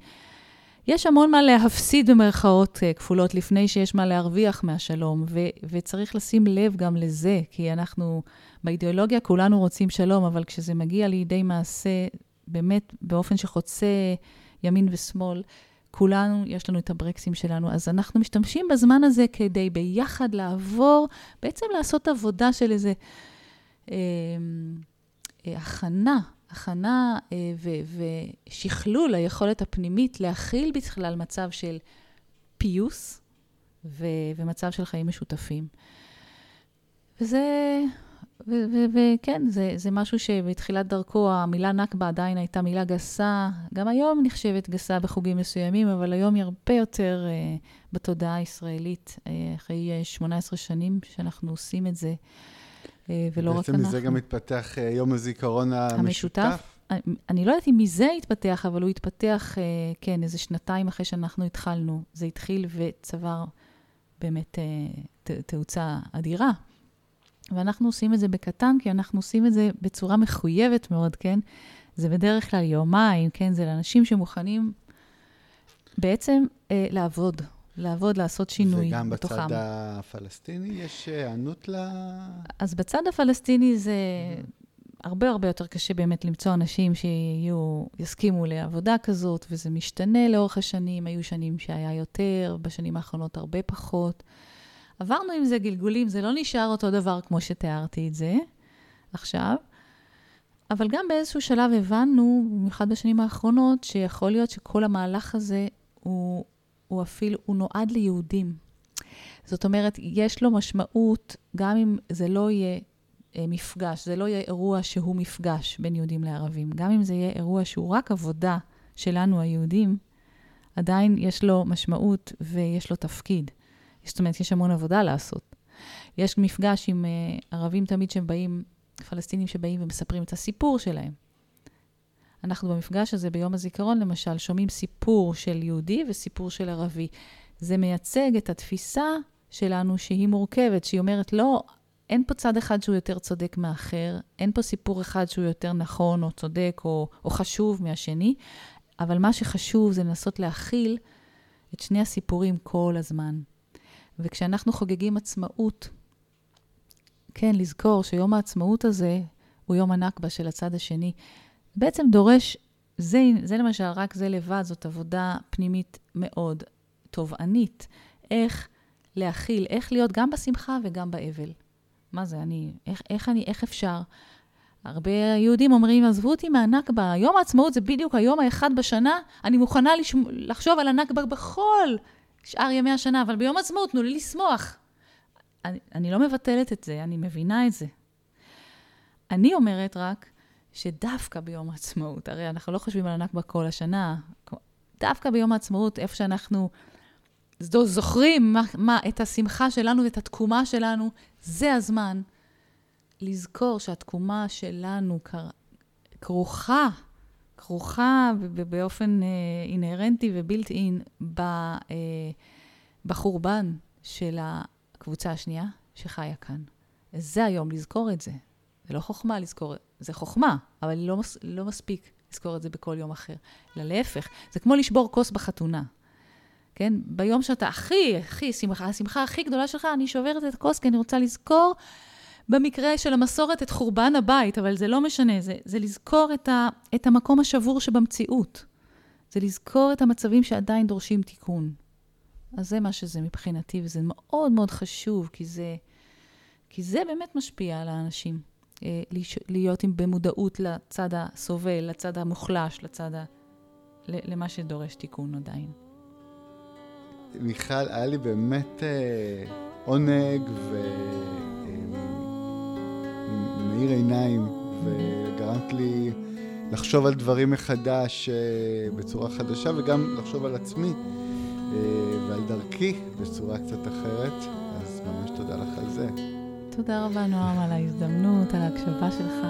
יש המון מה להפסיד במרכאות אה, כפולות לפני שיש מה להרוויח מהשלום, ו, וצריך לשים לב גם לזה, כי אנחנו, באידיאולוגיה כולנו רוצים שלום, אבל כשזה מגיע לידי מעשה, באמת באופן שחוצה ימין ושמאל, כולנו, יש לנו את הברקסים שלנו, אז אנחנו משתמשים בזמן הזה כדי ביחד לעבור, בעצם לעשות עבודה של איזה אה, הכנה, הכנה אה, ושכלול היכולת הפנימית להכיל בכלל מצב של פיוס ו- ומצב של חיים משותפים. וזה וכן, זה, זה משהו שבתחילת דרכו המילה נכבה עדיין הייתה מילה גסה, גם היום נחשבת גסה בחוגים מסוימים, אבל היום היא הרבה יותר uh, בתודעה הישראלית, uh, אחרי 18 שנים שאנחנו עושים את זה, uh, ולא רק אנחנו. בעצם מזה גם התפתח uh, יום הזיכרון המשותף. המשותף. אני לא יודעת אם מזה התפתח, אבל הוא התפתח, כן, איזה שנתיים אחרי שאנחנו התחלנו. זה התחיל וצבר באמת תאוצה אדירה. ואנחנו עושים את זה בקטן, כי אנחנו עושים את זה בצורה מחויבת מאוד, כן? זה בדרך כלל יומיים, כן? זה לאנשים שמוכנים בעצם אה, לעבוד, לעבוד, לעשות שינוי וגם בתוכם. וגם בצד הפלסטיני יש היענות ל... אז בצד הפלסטיני זה הרבה הרבה יותר קשה באמת למצוא אנשים שיהיו, יסכימו לעבודה כזאת, וזה משתנה לאורך השנים. היו שנים שהיה יותר, בשנים האחרונות הרבה פחות. עברנו עם זה גלגולים, זה לא נשאר אותו דבר כמו שתיארתי את זה עכשיו, אבל גם באיזשהו שלב הבנו, במיוחד בשנים האחרונות, שיכול להיות שכל המהלך הזה הוא, הוא אפילו, הוא נועד ליהודים. זאת אומרת, יש לו משמעות, גם אם זה לא יהיה אה, מפגש, זה לא יהיה אירוע שהוא מפגש בין יהודים לערבים, גם אם זה יהיה אירוע שהוא רק עבודה שלנו, היהודים, עדיין יש לו משמעות ויש לו תפקיד. זאת אומרת, יש המון עבודה לעשות. יש מפגש עם uh, ערבים תמיד שבאים, פלסטינים שבאים ומספרים את הסיפור שלהם. אנחנו במפגש הזה, ביום הזיכרון למשל, שומעים סיפור של יהודי וסיפור של ערבי. זה מייצג את התפיסה שלנו שהיא מורכבת, שהיא אומרת, לא, אין פה צד אחד שהוא יותר צודק מאחר, אין פה סיפור אחד שהוא יותר נכון או צודק או, או חשוב מהשני, אבל מה שחשוב זה לנסות להכיל את שני הסיפורים כל הזמן. וכשאנחנו חוגגים עצמאות, כן, לזכור שיום העצמאות הזה הוא יום הנכבה של הצד השני. בעצם דורש, זה, זה למשל, רק זה לבד, זאת עבודה פנימית מאוד תובענית. איך להכיל, איך להיות גם בשמחה וגם באבל. מה זה, אני, איך, איך אני, איך אפשר? הרבה יהודים אומרים, עזבו אותי מהנכבה, יום העצמאות זה בדיוק היום האחד בשנה, אני מוכנה לשמ... לחשוב על הנכבה בכל שאר ימי השנה, אבל ביום עצמאות תנו לי לשמוח. אני, אני לא מבטלת את זה, אני מבינה את זה. אני אומרת רק שדווקא ביום העצמאות, הרי אנחנו לא חושבים על הנכבה כל השנה, דווקא ביום העצמאות, איפה שאנחנו זוכרים מה, מה, את השמחה שלנו ואת התקומה שלנו, זה הזמן לזכור שהתקומה שלנו כרוכה כרוכה באופן אה, אינהרנטי ובלתי אין אה, בחורבן של הקבוצה השנייה שחיה כאן. זה היום לזכור את זה. זה לא חוכמה לזכור, זה חוכמה, אבל לא, מס, לא מספיק לזכור את זה בכל יום אחר. אלא להפך, זה כמו לשבור כוס בחתונה. כן? ביום שאתה הכי, הכי שמחה, השמחה הכי גדולה שלך, אני שוברת את הכוס כי אני רוצה לזכור במקרה של המסורת את חורבן הבית, אבל זה לא משנה, זה, זה לזכור את, ה, את המקום השבור שבמציאות. זה לזכור את המצבים שעדיין דורשים תיקון. אז זה מה שזה מבחינתי, וזה מאוד מאוד חשוב, כי זה, כי זה באמת משפיע על האנשים. אה, להיות עם במודעות לצד הסובל, לצד המוחלש, לצד ה... למה שדורש תיקון עדיין. מיכל, היה לי באמת אה, עונג ומאיר אה, עיניים, וגרמת לי לחשוב על דברים מחדש אה, בצורה חדשה, וגם לחשוב על עצמי אה, ועל דרכי בצורה קצת אחרת, אז ממש תודה לך על זה. תודה רבה, נועם, על ההזדמנות, על ההקשבה שלך.